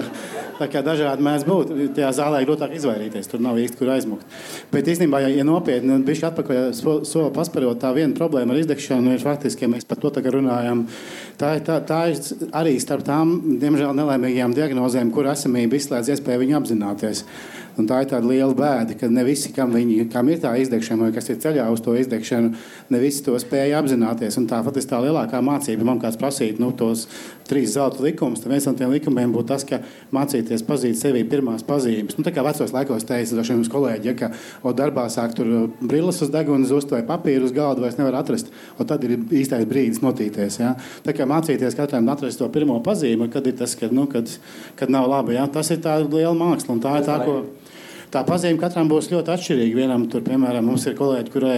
tā kā dažādi mēdz būt. Tajā zālē ir grūtāk izvairīties, tur nav īsti kur aizmukt. Bet īstenībā, ja, ja nopietni, un bija atpakaļ soli pasparot, tā viena problēma ar izdegšanu ir faktiski, ja mēs par to tagad runājam, tā tā, tā ir arī starp tām, diemžēl, nelaimīgajām diagnozēm, kur esamība izslēdz iespēju viņu apzināties. Un tā ir tāda liela bēda, ka ne visi, kam, viņi, kam ir tā izdegšana, vai kas ir ceļā uz to izdegšanu, ne visi to spēja apzināties. Un tā ir tā lielākā mācība. Man kāds prasītu nu, tos trīs zelta likumus, tad viens no tiem likumiem būtu tas, ka mācīties pazīt sevi pirmās pazīmes. Nu, tā kā vecos laikos teica dažiem mums kolēģi, ja, ka o, darbā sāk tur brilles uz deguna zust vai papīru uz galda vairs nevar atrast. O, tad ir īstais brīdis notīties. Ja. Tā kā mācīties katram atrast to pirmo pazīmi, kad ir tas, kad, nu, kad, kad nav labi. Ja. Tas ir tā liela māksla un tā ir tā, ko. Tā pazīme katram būs ļoti atšķirīga. Vienam, tur, piemēram, mums ir kolēģi, kurai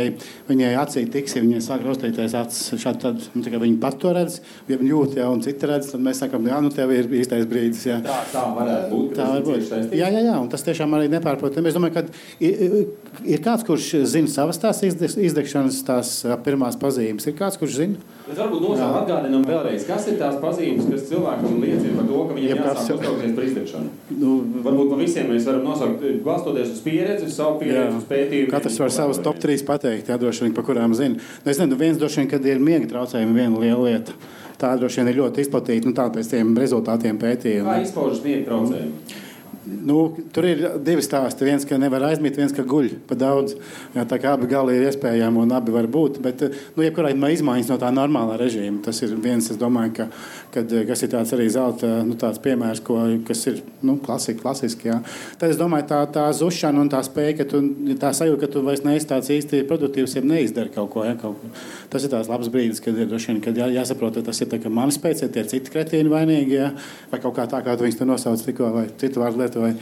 viņai acī tiks, ja viņai sāk rostīties acis, šādi, tad, nu, viņi pat to redz, ja viņi jūt, ja, un citi redz, tad mēs sakām, jā, nu, tev ir īstais brīdis. Jā. Tā, tā varētu būt. Tā var būt. Jā, jā, jā, un tas tiešām arī nepārprotami. Es domāju, ka ir, ir kāds, kurš zina savas tās izdegšanas tās pirmās pazīmes. Ir kāds, kurš zina? Bet varbūt nosaukt atgādinām vēlreiz, kas ir tās pazīmes, kas cilvēkam liecina par to, ka viņam jāsāk uztraukties par izdegšanu. Nu, varbūt pa visiem mēs varam nosaukt balstoties uz pieredzi, uz savu pieredzi, uz pētījumu. Katrs var savus top 3 pateikt, jā, droši vien, pa kurām zina. Nu, es nezinu, viens droši vien, kad ir miega traucējumi, viena liela lieta. Tā droši vien ir ļoti izplatīta, nu tā pēc tiem rezultātiem pētījumiem. Kā izpaužas miega traucējumi? Nu, tur ir divi stāsti. Viens, ka nevar aizmigt, viens, ka guļ pa daudz. Jā, tā kā abi gali ir iespējami un abi var būt. Bet, nu, jebkurā gadījumā izmaiņas no tā normālā režīma. Tas ir viens, es domāju, ka, kad, kas ir tāds arī zelta nu, tāds piemērs, ko, kas ir nu, klasika, klasiski. Jā. Tad es domāju, tā, tā zušana un tā spēja, ka tu, tā sajūta, ka tu vairs neesi tāds īsti produktīvs, ja neizdari kaut ko. Jā, kaut ko. Tas ir tāds labs brīdis, kad ir vien, kad jā, jāsaprot, ka tas ir tā, mani spēcīgi, tie ir citi kretīni vainīgi, jā, vai kaut kā tā, kā tu viņus nosauc tikko, vai citu vārdu lietoju.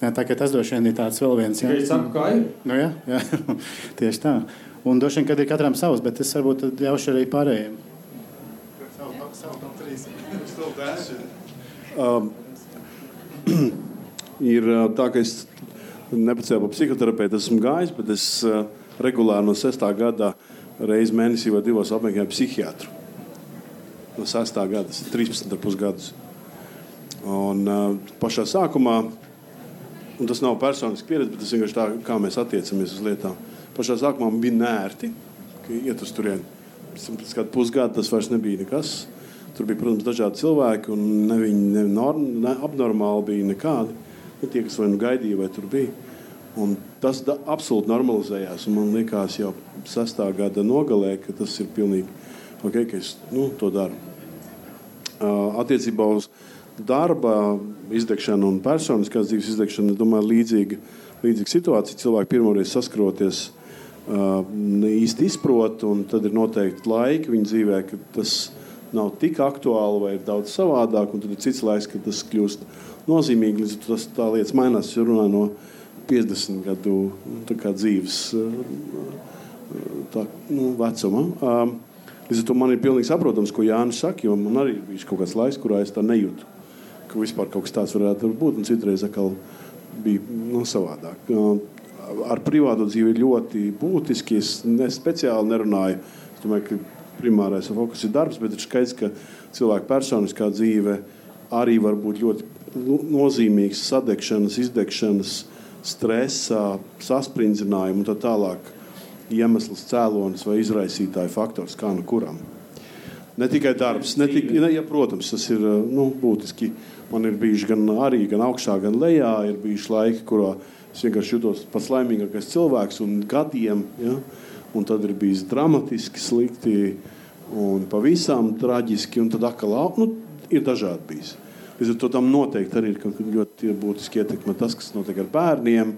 Jā, tā, tas droši vien ir tāds vēl viens. Jā, es saku, kā ir. Nu, jā, jā. tieši tā. Un droši vien, kad ir katram savs, bet es varbūt ļaušu arī pārējiem. Um, ir tā, ka es nepacēlu par psihoterapeitu, esmu gājis, bet es uh, regulāri no 6. gada reizes mēnesī vai divos apmeklēju psihiatru. no 6. gada, 13,5 gadus. Un uh, pašā sākumā, un tas nav personisks pieredze, bet tas vienkārši tā, kā mēs attiecamies uz lietām. Pašā sākumā bija nērti, ka iet uz turieni. Pēc kāda pusgada tas vairs nebija nekas. Tur bija, protams, dažādi cilvēki, un ne viņi ne, norm, ne abnormāli bija nekādi. Ne tie, kas vai nu gaidīja, vai tur bija. Un tas da, absolūti normalizējās. Man liekas, jau sastāvā gada nogalē, ka tas ir pilnīgi ok, ka es nu, to daru. Uh, attiecībā uz darba izdegšanu un personiskās dzīves izdegšanu, es domāju, līdzīga, līdzīga situācija. Cilvēki pirmoreiz saskroties, īsti izprot, un tad ir noteikti laiki viņa dzīvē, ka tas nav tik aktuāli vai ir daudz savādāk, un tad ir cits laiks, kad tas kļūst nozīmīgi. Līdz tas tā lietas mainās, jo runā no 50 gadu dzīves tā, nu, vecuma. Um, Līdz ar to man ir pilnīgi saprotams, ko Jānis saka, jo man arī bija kaut kāds laiks, kurā es tā nejūtu ka vispār kaut kas tāds varētu būt. Un citreiz atkal bija nu, savādāk. Ar privāto dzīvi ir ļoti būtiski. Es ne speciāli nerunāju. Es domāju, ka primārais fokus ir darbs, bet ir skaidrs, ka cilvēka personiskā dzīve arī var būt ļoti nozīmīgs sadegšanas, izdegšanas, stresa, sasprindzinājumu un tā tālāk iemesls, cēlonis vai izraisītāja faktors, kā nu kuram. Ne tikai darbs, ne tikai, ne, ja, protams, tas ir nu, būtiski Man ir bijuši gan arī gan augšā, gan lejā. Ir bijuši laiki, kurā es vienkārši jutos pats laimīgākais cilvēks un gadiem. Ja? Un tad ir bijis dramatiski, slikti un pavisam traģiski. Un tad atkal nu, ir dažādi bijis. Līdz ar to tam noteikti arī ir ļoti būtiski ietekme tas, kas notiek ar bērniem,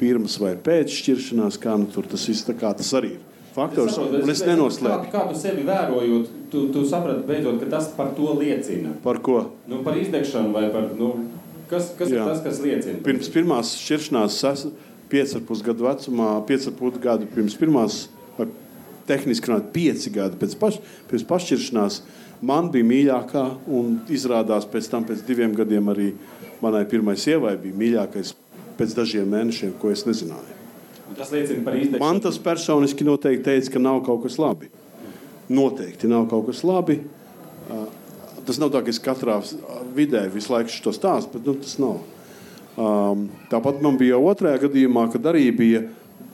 pirms vai pēc šķiršanās, kā nu, tur tas viss tā kā tas arī ir faktors, saprotu, un es nenoslēpu. Kā, kā tu sevi vērojot, tu, tu saprati beidzot, ka tas par to liecina? Par ko? Nu, par izdegšanu vai par, nu, kas, kas Jā. ir tas, kas liecina? Pirms pirmās šķiršanās, 5,5 gadu vecumā, 5,5 gadu pirms pirmās, tehniski runāt, 5 gadi pēc, paš, pirms pašķiršanās, man bija mīļākā, un izrādās pēc tam, pēc diviem gadiem, arī manai pirmai sievai bija mīļākais pēc dažiem mēnešiem, ko es nezināju. Tas liecina par izdevību. Man tas personiski noteikti teica, ka nav kaut kas labi. Noteikti nav kaut kas labi. Tas nav tā, ka es katrā vidē visu laiku to stāstu, bet nu, tas nav. Um, tāpat man bija otrajā gadījumā, kad arī bija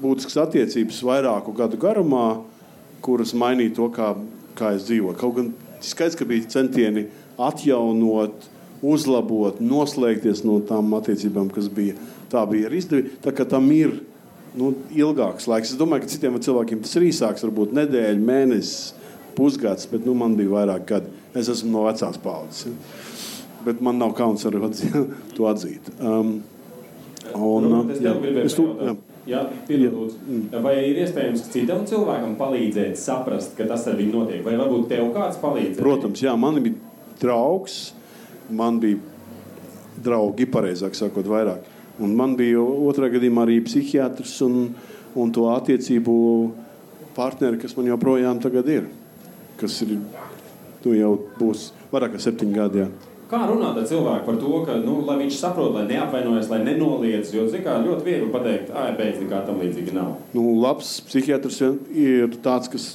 būtiskas attiecības vairāku gadu garumā, kuras mainīja to, kā, kā es dzīvoju. Kaut gan skaidrs, ka bija centieni atjaunot, uzlabot, noslēgties no tām attiecībām, kas bija. Tā bija arī izdevība. Tā kā tam ir nu, ilgāks laiks. Es domāju, ka citiem cilvēkiem tas ir īsāks, varbūt nedēļa, mēnesis, pusgads, bet nu, man bija vairāk gadi. Es esmu no vecās paudzes. Ja? Bet man nav kauns arī to atzīt. Um, un, nu, es jā, es tu, jā. Jā, jā. Vai ir iespējams citam cilvēkam palīdzēt saprast, ka tas ar viņu notiek? Vai varbūt tev kāds palīdz? Protams, jā, man bija draugs, man bija draugi, pareizāk sakot, vairāk Un man bija otrā gadījumā arī psihiatrs un, un to attiecību partneri, kas man joprojām ir. Kas ir, nu, jau būs vairāk kā septiņi gadi. Jā. Kā runāt ar cilvēku par to, ka nu, viņš saprot, lai neapvainojas, lai nenoliedz? Jo kā, ļoti viegli pateikt, ah, beidz nekā tam līdzīga nav. Nu, labs psihiatrs ir tāds, kas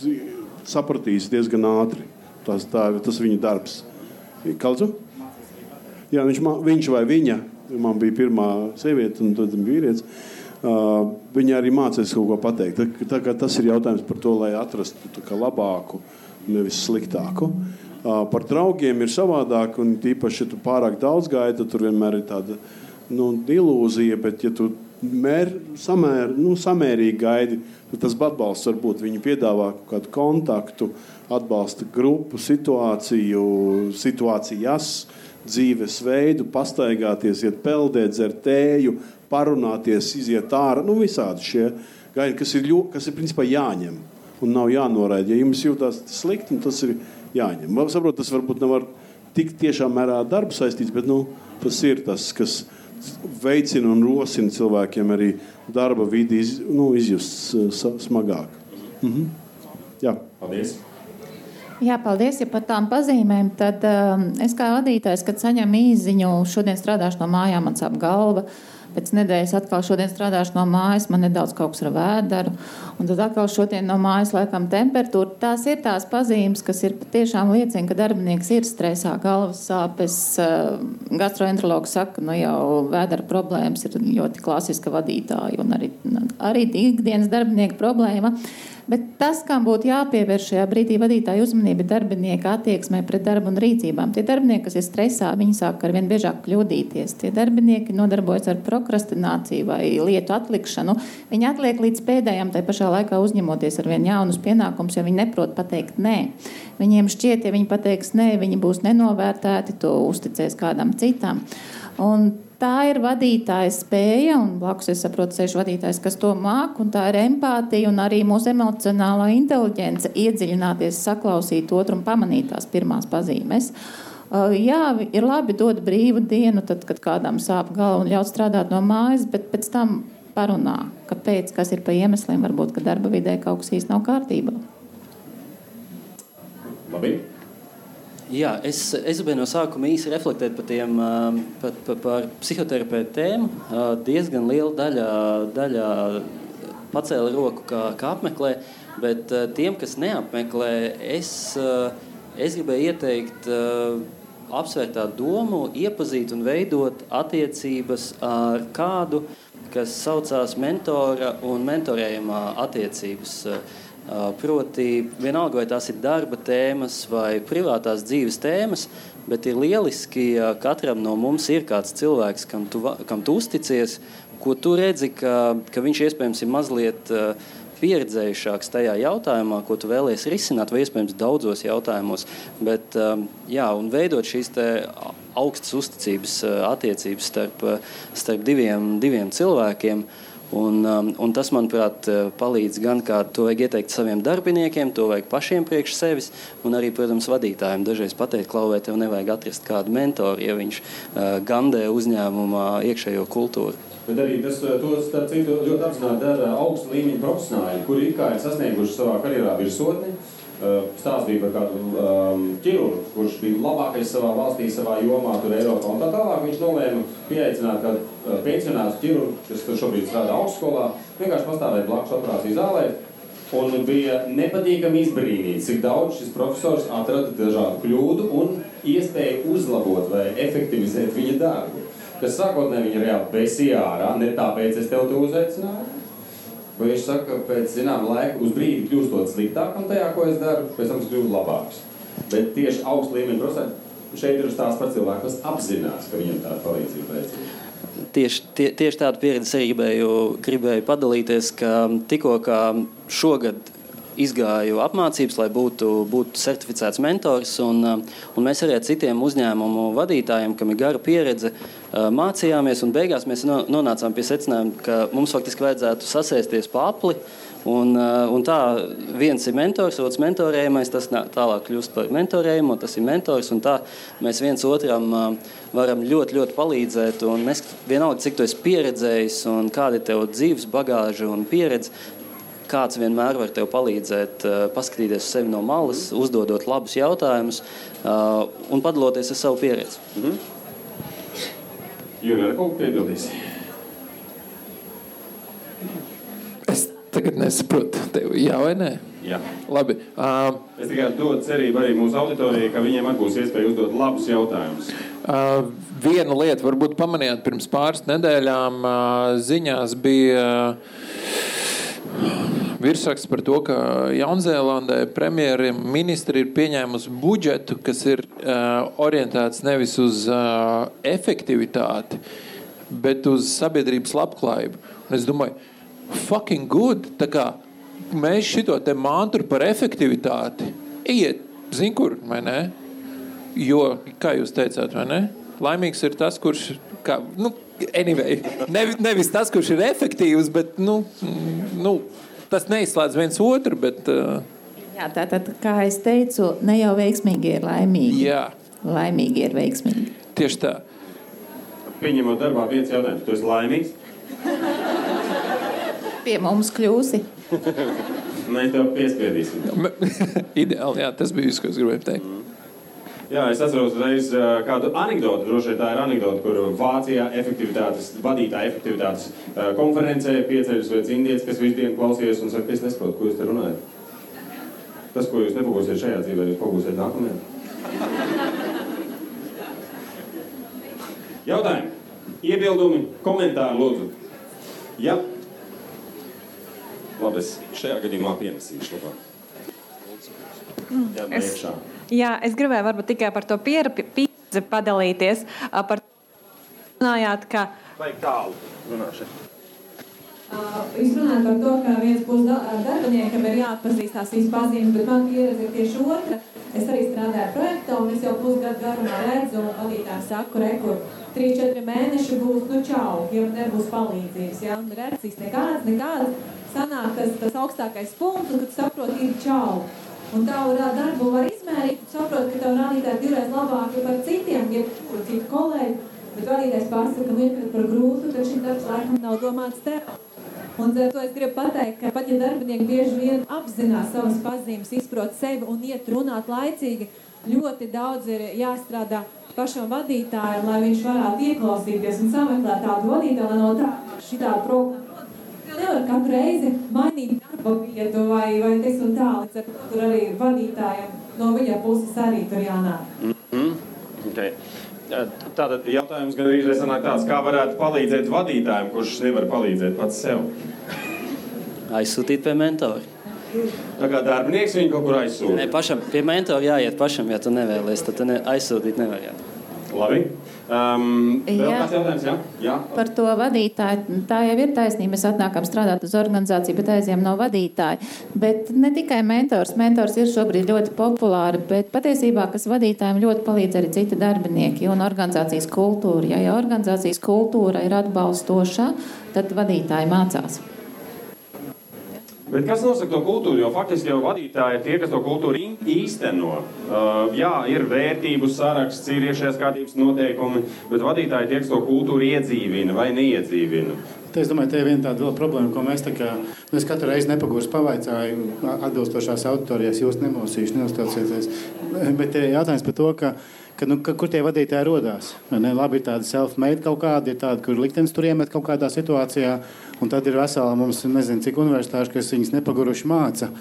sapratīs diezgan ātri. Tas, tā, tas viņa darbs. Kaldu? Jā, viņš, viņš vai viņa Man bija pirmā sieviete, un tad vīrietis. Uh, viņa arī mācījās kaut ko pateikt. Tā, tā, tas ir jautājums par to, lai atrastu labāku, nevis sliktāku. Uh, par draugiem ir savādāk, un tīpaši, ja tu pārāk daudz gaidi, tad tur vienmēr ir tāda nu, ilūzija. Bet, ja tu mēr, samēr, nu, samērīgi gaidi, tad tas atbalsts var būt. Viņi piedāvā kaut kādu kontaktu, atbalsta grupu, situāciju, situācijas. Uh, dzīvesveidu, pastaigāties, iet peldēt, dzert tēju, parunāties, iziet ārā. Nu, visādi šie gaidi, kas ir, ļo, kas ir principā jāņem un nav jānoraida. Ja jums jūtas slikti, tas ir jāņem. Saprot, tas varbūt nav ar tik tiešām mērā darbu saistīts, bet nu, tas ir tas, kas veicina un rosina cilvēkiem arī darba vidi iz, nu, izjust smagāk. Mhm. Jā. Paldies! Jā, paldies ja par tām pazīmēm. Tad um, es kā vadītājs, kad saņemu īziņu, šodien strādāšu no mājām, man sāp galva. pēc nedēļas atkal šodien strādāšu no mājas, man nedaudz kaut kas ar vēderu, un tad atkal šodien no mājas laikam temperatūra. Tās ir tās pazīmes, kas ir patiešām liecina, ka darbinieks ir stresā, galvas sāpes. Gastroenterologs saka, nu jau vēdera problēmas ir ļoti klasiska vadītāja un arī, arī ikdienas darbinieka problēma. Bet tas, kam būtu jāpievērš šajā brīdī vadītāja uzmanība, ir darbinieka attieksmē pret darbu un rīcībām. Tie darbinieki, kas ir stresā, viņi sāk ar vien biežāk kļūdīties. Tie darbinieki nodarbojas ar prokrastināciju vai lietu atlikšanu. Viņi atliek līdz pēdējiem, tai pašā laikā uzņemoties ar vien jaunus pienākumus, jo viņi neprot pateikt nē. Viņiem šķiet, ja viņi pateiks nē, viņi būs nenovērtēti, to uzticēs kādam citam. Un tā ir vadītāja spēja, un blakus es saprotu, sēž vadītājs, kas to māk, un tā ir empātija un arī mūsu emocionālā inteliģence iedziļināties, saklausīt otru un pamanīt tās pirmās pazīmes. Uh, jā, ir labi dot brīvu dienu, tad, kad kādam sāp galva un ļaut strādāt no mājas, bet pēc tam parunā, kāpēc, kas ir pa iemesliem, varbūt, ka darba vidē kaut kas īsti nav kārtībā. Labi. Jā, es, es gribēju no sākuma īsi reflektēt par, tiem, par, par, par psihoterapeitu tēmu. Diezgan liela daļa, daļa pacēla roku, kā, kā apmeklē, bet tiem, kas neapmeklē, es, es gribēju ieteikt apsvērt tā domu, iepazīt un veidot attiecības ar kādu, kas saucās mentora un mentorējumā attiecības. Proti, vienalga vai tās ir darba tēmas vai privātās dzīves tēmas, bet ir lieliski, ja katram no mums ir kāds cilvēks, kam tu, kam tu uzticies, ko tu redzi, ka, ka viņš iespējams ir mazliet pieredzējušāks tajā jautājumā, ko tu vēlēsies risināt, vai iespējams daudzos jautājumos. Bet, jā, un veidot šīs augstas uzticības attiecības starp, starp diviem, diviem cilvēkiem. Un, um, un tas, manuprāt, uh, palīdz gan kā to vajag ieteikt saviem darbiniekiem, to vajag pašiem priekš sevis, un arī, protams, vadītājiem. Dažreiz pateikt, klauvē, tev nevajag atrast kādu mentoru, ja viņš uh, gandē uzņēmumā iekšējo kultūru. Bet arī tas, uh, to, starp citu, ļoti apzināti dara augsta līmeņa profesionāļi, kuri ir sasnieguši savā karjerā virsotni. Stāstīja par kādu um, ķirurgu, kurš bija labākais savā valstī, savā jomā, tur Eiropā. Un tā tālāk viņš nolēma pieaicināt kādu pensionāru ķirurgu, kas šobrīd strādā augstskolā, vienkārši pastāvēt blakus operāciju zālē. Un bija nepatīkami izbrīnīts, cik daudz šis profesors atrada dažādu kļūdu un iespēju uzlabot vai efektivizēt viņa darbu. Kas sākotnēji viņa reāli besīja ārā, ne tāpēc es tev to uzaicināju, Vai viņš saka, ka pēc zināma laika, uz brīdi kļūstot sliktākam tajā, ko es daru, pēc tam es kļūstu labāks. Bet tieši augstu līmeņa profesori šeit ir stāsts par cilvēku, kas apzinās, ka viņam tāda palīdzība vajadzīga. Tieši, tie, tieši tādu pieredzi arī gribēju, gribēju padalīties, ka tikko šogad izgāju apmācības, lai būtu, būtu certificēts mentors. Un, un mēs arī ar citiem uzņēmumu vadītājiem, kam ir gara pieredze, mācījāmies. Beigās mēs nonācām pie secinājuma, ka mums faktiski vajadzētu sasēsties pa apli. Un, uh, un tā viens ir mentors, otrs mentorējumais, tas tālāk kļūst par mentorējumu, tas ir mentors. Tā mēs viens otram varam ļoti, ļoti palīdzēt. Un mēs vienalga, cik tu esi pieredzējis un kāda ir tava dzīves bagāža un pieredze, kāds vienmēr var tev palīdzēt, uh, paskatīties uz sevi no malas, uzdodot labus jautājumus un padaloties ar savu pieredzi. Mm -hmm. Kaut ko piebildīs? Es tagad nesaprotu, tev jā vai nē? Jā. Labi. Uh, es tikai dodu cerību arī mūsu auditorijai, ka viņiem būs iespēja uzdot labus jautājumus. Uh, viena lieta, varbūt pamanījāt, pirms pāris nedēļām uh, ziņās bija. Uh, virsraksts par to, ka Jaunzēlandē premjerministri ir pieņēmusi budžetu, kas ir uh, orientēts nevis uz uh, efektivitāti, bet uz sabiedrības labklājību. Un es domāju, fucking good! Tā kā mēs šito te mantru par efektivitāti iet, zin kur, vai ne? Jo, kā jūs teicāt, vai ne? Laimīgs ir tas, kurš, kā, nu, anyway, nevis, nevis tas, kurš ir efektīvs, bet, nu, nu tas neizslēdz viens otru. Bet, uh... Jā, tā tad, kā es teicu, ne jau veiksmīgi ir laimīgi. Jā. Laimīgi ir veiksmīgi. Tieši tā. Pieņemot darbā viens jautājums, tu esi laimīgs? Pie mums kļūsi. Nē, tev piespiedīsim. Ideāli, jā, tas bija viss, ko es gribēju teikt. Mm. Jā, es atceros reiz kādu anekdoti. Droši vien tā ir anekdote, kur Vācijā efektivitātes, vadītāja efektivitātes konferencē pieceļas viens indietis, kas visu dienu klausījās un saka, es nesaprotu, ko jūs te runājat. Tas, ko jūs nepagūsiet šajā dzīvē, jūs pagūsiet nākamajā. Jautājumi, iebildumi, komentāri, lūdzu. Jā. Labi, es šajā gadījumā pienesīšu labāk. Jā, Es- priekšā. Jā, es gribēju varbūt tikai par to pieredzi padalīties. Par runājāt, ka Vajag tālu runāšanu. Jūs runājat par to, ka viens puses da- darbiniekam ir jāatpazīst tās visas pazīmes, bet man pieredze ir tieši otra. Es arī strādāju projektā, un es jau pusgadu garumā redzu, un vadītājiem saku, re, kur 3-4 mēneši būs, nu čau, ja nebūs palīdzības. Ja? Un reakcijas nekādas, nekādas. Sanāk tas, tas augstākais punkts, un tu saproti, ir čau. Un tavu darbu var izmērīt, tu saproti, ka tavu rādītāji divreiz labāki par citiem, jebkuru citu kolēģi. Bet vadītājs pasaka, nu, ir par grūtu, tad šis darbs laikam nav domāts tev. Un ar to es gribu pateikt, ka pat ja darbinieki bieži vien apzinās savas pazīmes, izprot sevi un iet runāt laicīgi, ļoti daudz ir jāstrādā pašam vadītājam, lai viņš varētu ieklausīties un sameklēt tādu vadītāju, lai no tā šitā problēma. Nevar katru reizi mainīt darba vietu vai, vai un tā, līdz ar to tur arī vadītājiem no viņa puses arī tur jānāk. Mm. Okay. Tātad jautājums gan arī sanāk tāds, kā varētu palīdzēt vadītājiem, kurš nevar palīdzēt pats sev. Aizsūtīt pie mentora. Tā kā darbinieks viņu kaut kur aizsūta. Ne, pašam, pie mentora jāiet pašam, ja tu nevēlies, tad tu ne, aizsūtīt nevar. Jā. Labi. Um, Jā. Jā? Jā. Par to vadītāju. Tā jau ir taisnība. Mēs atnākam strādāt uz organizāciju, bet aizjām no vadītāja. Bet ne tikai mentors. Mentors ir šobrīd ļoti populāri, bet patiesībā, kas vadītājiem ļoti palīdz arī citi darbinieki un organizācijas kultūra. Ja, ja organizācijas kultūra ir atbalstoša, tad vadītāji mācās. Bet kas nosaka to kultūru? Jo faktiski jau vadītāji ir tie, kas to kultūru īsteno. Uh, jā, ir vērtību saraksts, ir iekšējās kārtības noteikumi, bet vadītāji ir tie, kas to kultūru iedzīvina vai neiedzīvina. Es domāju, tā ir viena tāda problēma, ko mēs kā, es katru reizi nepagūstu pavaicāju atbilstošās auditorijas, jūs nemosīšu, neuztraucieties. Bet ir jautājums par to, ka, ka, nu, ka, kur tie vadītāji Ne? Labi, ir tādi self-made kaut kādi, ir tādi, kur liktenis tur iemet kaut kādā situācijā, un tad ir vesela mums, nezinu, cik universitāši, kas viņus nepaguruši māca.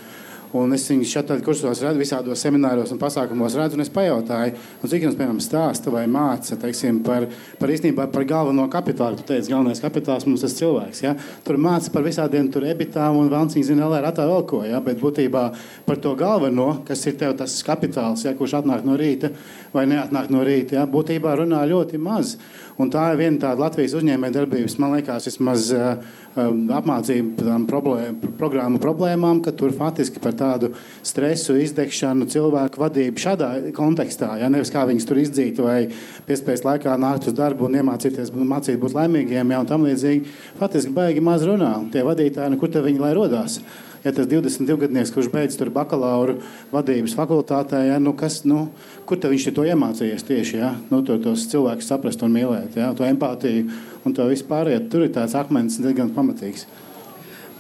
Un es viņus šeit kursos redzu, visādos semināros un pasākumos redzu, un es pajautāju, nu, cik jums, piemēram, stāsta vai māca teiksim, par, par īstenībā par galveno kapitālu. Tu teici, galvenais kapitāls mums ir cilvēks. Ja? Tur māca par visādiem tur ebitām un valnciņu zina, lai ratā vēl ko. Ja? Bet būtībā par to galveno, kas ir tev tas kapitāls, ja? kurš atnāk no rīta vai neatnāk no rīta, ja? būtībā runā ļoti maz. Un tā ir viena tāda Latvijas uzņēmējdarbības, man liekas, vismaz uh, apmācību problēma, programmu problēmām, ka tur faktiski par tādu stresu, izdegšanu, cilvēku vadību šādā kontekstā, ja nevis kā viņus tur izdzīt vai piespējas laikā nākt uz darbu un iemācīties mācīt būt laimīgiem, ja un tam līdzīgi, faktiski baigi maz runā. Tie vadītāji, nu, kur tad viņi lai rodās? Ja tas 22 gadnieks, kurš beidz tur bakalaura vadības fakultātē, ja, nu kas, nu, kur viņš to iemācījies tieši? Ja? Nu, to, tos cilvēkus saprast un mīlēt, ja? to empātiju un to vispār. Tur ir tāds akmens diezgan pamatīgs.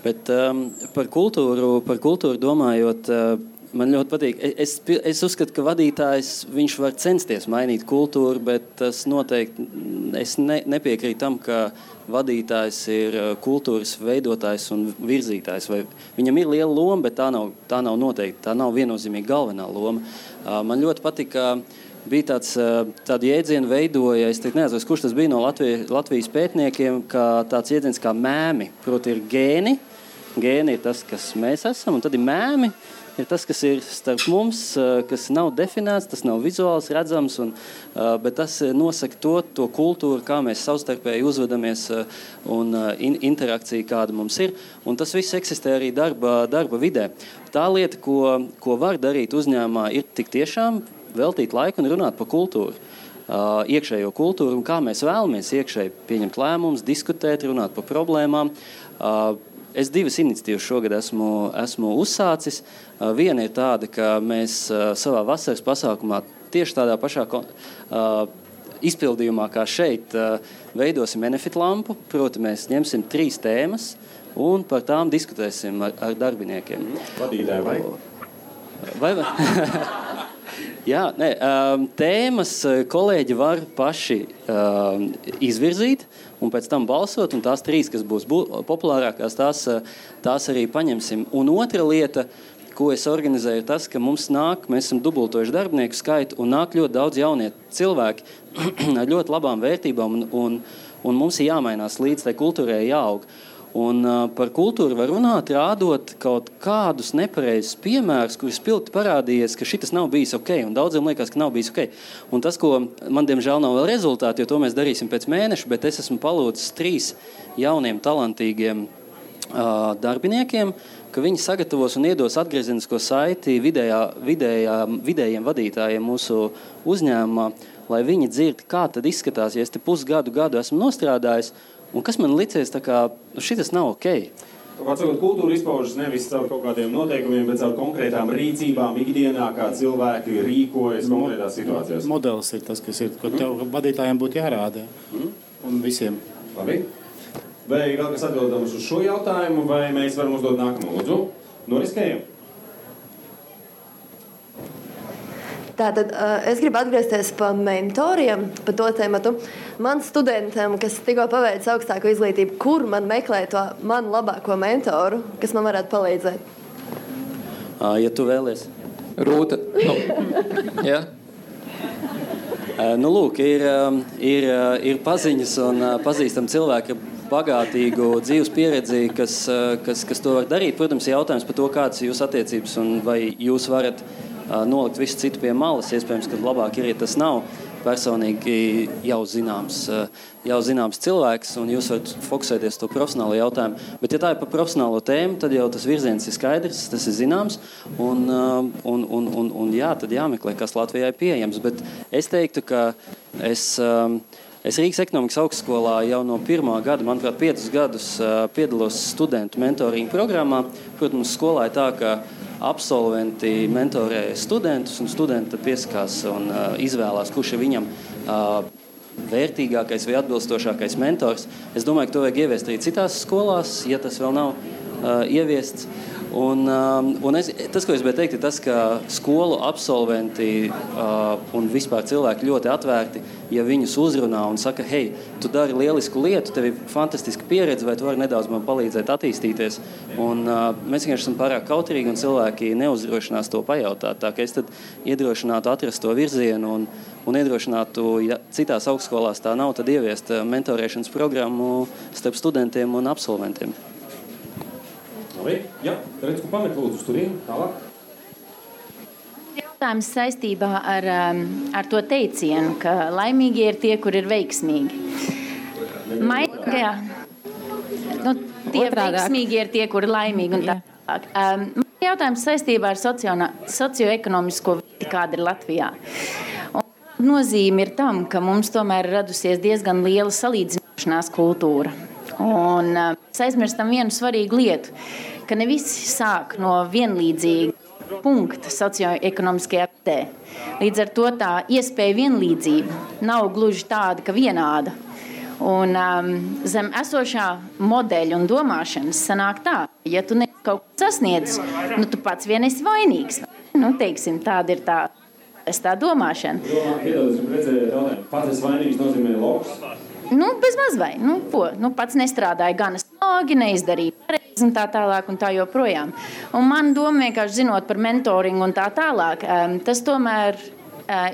Bet um, par, kultūru, par kultūru domājot, uh, man ļoti patīk. Es, es uzskatu, ka vadītājs var censties mainīt kultūru, bet tas noteikti es ne, nepiekrītu tam, ka vadītājs ir uh, kultūras veidotājs un virzītājs. Vai viņam ir liela loma, bet tā nav, tā nav noteikti. Tā nav viennozīmīgi galvenā loma. Uh, man ļoti patika. Bija tāds uh, jēdziens, veidoja, es nezinu, kurš tas bija no Latvijas, Latvijas pētniekiem, kā tāds jēdziens kā mēmi. Proti, ir gēni. Gēni ir tas, kas mēs esam, un tad ir mēmi ir tas, kas ir starp mums, kas nav definēts, tas nav vizuāls, redzams, un, bet tas nosaka to, to kultūru, kā mēs savstarpēji uzvedamies un in, interakciju, kāda mums ir. Un tas viss eksistē arī darba, darba vidē. Tā lieta, ko, ko var darīt uzņēmumā, ir tik tiešām veltīt laiku un runāt par kultūru. Iekšējo kultūru un kā mēs vēlamies iekšēji pieņemt lēmumus, diskutēt, runāt par problēmām. Uh, Es divas iniciatīvas šogad esmu, esmu uzsācis. Uh, viena ir tāda, ka mēs uh, savā vasaras pasākumā tieši tādā pašā uh, izpildījumā kā šeit veidosim benefit lampu. Proti, mēs ņemsim trīs tēmas un par tām diskutēsim ar, ar darbiniekiem. Vadītāji vai? Vai, vai? Jā, nē, tēmas kolēģi var paši izvirzīt un pēc tam balsot. Tās trīs, kas būs bū, populārākās, tās, tās arī paņemsim. Un otra lieta, ko es organizēju, tas, ka mums nāk, mēs esam dubultojuši darbinieku skaitu, un nāk ļoti daudz jaunie cilvēki ar ļoti labām vērtībām, un, un, un mums ir jāmainās līdz tai kultūrai, jāaug. Un, par kultūru var runāt, rādot kaut kādus nepareizus piemērus, kurus pilti parādījies, ka šis nav bijis ok. Daudziem liekas, ka nav bijis ok. Un tas, ko man diemžēl nav vēl rezultāti, jo to mēs darīsim pēc mēneša, bet es esmu palūdzis trīs jauniem, talantīgiem uh, darbiniekiem, ka viņi sagatavos un iedos atgriezenisko saiti vidējā, vidējā, vidējiem vadītājiem mūsu uzņēmumā, lai viņi dzird, kā tad izskatās, ja es te pusgadu gadu esmu nostrādājis Un kas man licies, ka nu, šis nav ok? Varbūt kultūra izpaužas nevis caur kaut kādiem noteikumiem, bet caur konkrētām rīcībām, ikdienā, kā cilvēki rīkojas konkrētās situācijās. Modelis ir tas, kas ir, ko tev vadītājiem būtu jārāda. Mm. Un visiem. Labi. Vai ir vēl kas atbildams uz šo jautājumu, vai mēs varam uzdot nākamo lūdzu? Noriskējam! Tātad es gribu atgriezties pie mentoriem, par to tēmu. Man studentiem, kas tikko paveicis augstāko izglītību, kur man meklēt to manu labāko mentoru, kas man varētu palīdzēt? Ja tu vēlies. Rūta. Nu. ja? Nu, lūk, ir, ir, ir paziņas un pazīstami cilvēki bagātīgu dzīves pieredzi, kas, kas, kas to var darīt. Protams, ir jautājums par to, kādas ir jūsu attiecības un vai jūs varat nolikt visu citu pie malas. Iespējams, ka labāk ir, ja tas nav personīgi jau zināms, jau zināms cilvēks, un jūs varat fokusēties uz to profesionālo jautājumu. Bet, ja tā ir par profesionālo tēmu, tad jau tas virziens ir skaidrs, tas ir zināms, un, un, un, un, un jā, tad jāmeklē, kas Latvijā ir pieejams. Bet es teiktu, ka es. Es Rīgas ekonomikas augstskolā jau no pirmā gada, manuprāt, piecus gadus piedalos studentu mentoringa programmā. Protams, skolā ir tā, ka absolventi mentorē studentus, un studenti piesakās un izvēlās, kurš ir viņam vērtīgākais vai atbilstošākais mentors. Es domāju, ka to vajag ieviest arī citās skolās, ja tas vēl nav ieviests. Un, um, un es, tas, ko es gribēju teikt, ir tas, ka skolu absolventi uh, un vispār cilvēki ļoti atvērti, ja viņus uzrunā un saka, hei, tu dari lielisku lietu, tev ir fantastiska pieredze, vai tu vari nedaudz man palīdzēt attīstīties. Un, uh, mēs vienkārši esam pārāk kautrīgi un cilvēki neuzdrošinās to pajautāt. Tā kā es iedrošinātu atrast to virzienu un, un iedrošinātu, ja citās augstskolās tā nav, tad ieviest mentorēšanas programmu starp studentiem un absolventiem. Labi, jā, redz, ko pamet lūdzu uz turieni, tālāk. Jautājums saistībā ar, um, ar to teicienu, ka laimīgi ir tie, kur ir veiksmīgi. Maigajā, nu, tie Otrādāk. veiksmīgi ir tie, kur ir laimīgi un tā. Um, jautājums saistībā ar socioekonomisko vidi, kāda ir Latvijā. Un nozīme ir tam, ka mums tomēr ir radusies diezgan liela salīdzināšanās kultūra. Un mēs aizmirstam vienu svarīgu lietu ka ne visi sāk no vienlīdzīga punkta socioekonomiskajā vidē. Līdz ar to tā iespēja vienlīdzība nav gluži tāda, ka vienāda. Un, um, zem esošā modeļa un domāšanas sanāk tā, ja tu kaut ko sasniedz, nu tu pats vien esi vainīgs. Nu, teiksim, tāda ir tā, tā domāšana. Domā, pats esi vainīgs nozīmē loks. Nu, bez mazliet, nu, ko, nu, pats nestrādāja gan smagi, neizdarīja pareizi un tā tālāk. Un tā joprojām. Un man doma vienkārši zinot par mentoringu un tā tālāk, tas tomēr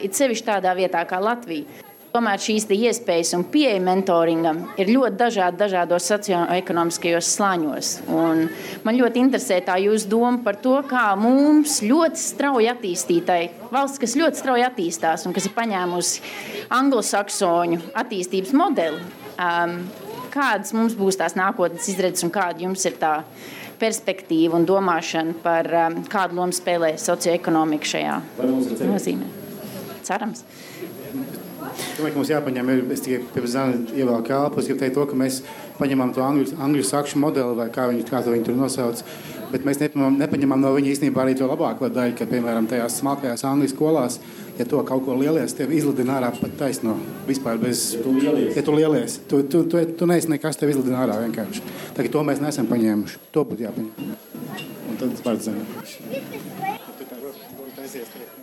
ir sevišķi tādā vietā kā Latvija. Tomēr šīs iespējas un pieeja mentoringam ir ļoti dažādi dažādos socioekonomiskajos slāņos. Un man ļoti interesē tā jūsu doma par to, kā mums ļoti strauji attīstītai valsts, kas ļoti strauji attīstās un kas ir paņēmusi anglosaksonu attīstības modeli, um, kādas mums būs tās nākotnes izredzes un kāda jums ir tā perspektīva un domāšana par um, kādu lomu spēlē socioekonomika šajā nozīmē. Cerams. Es domāju, ka mums jāpaņem, es tikai pirms tam ievēlu kāpu. Es gribu teikt, to, ka mēs paņemam to angļu, angļu sakšu modeli, vai kā viņi, kā viņi tur nosauc. Bet mēs nepaņemam, nepaņemam no viņa īstenībā arī to labāko daļu, ka, piemēram, tajās smalkajās angļu skolās, ja to kaut ko lielies, tev izlidina ārā pat taisno. Vispār bez, tu lielies. Ja tu lielies, tu, tu, tu, tu neesi nekas, tev izlidina ārā vienkārši. Tā, to mēs neesam paņēmuši. To būtu jāpaņem. Un tad zināt.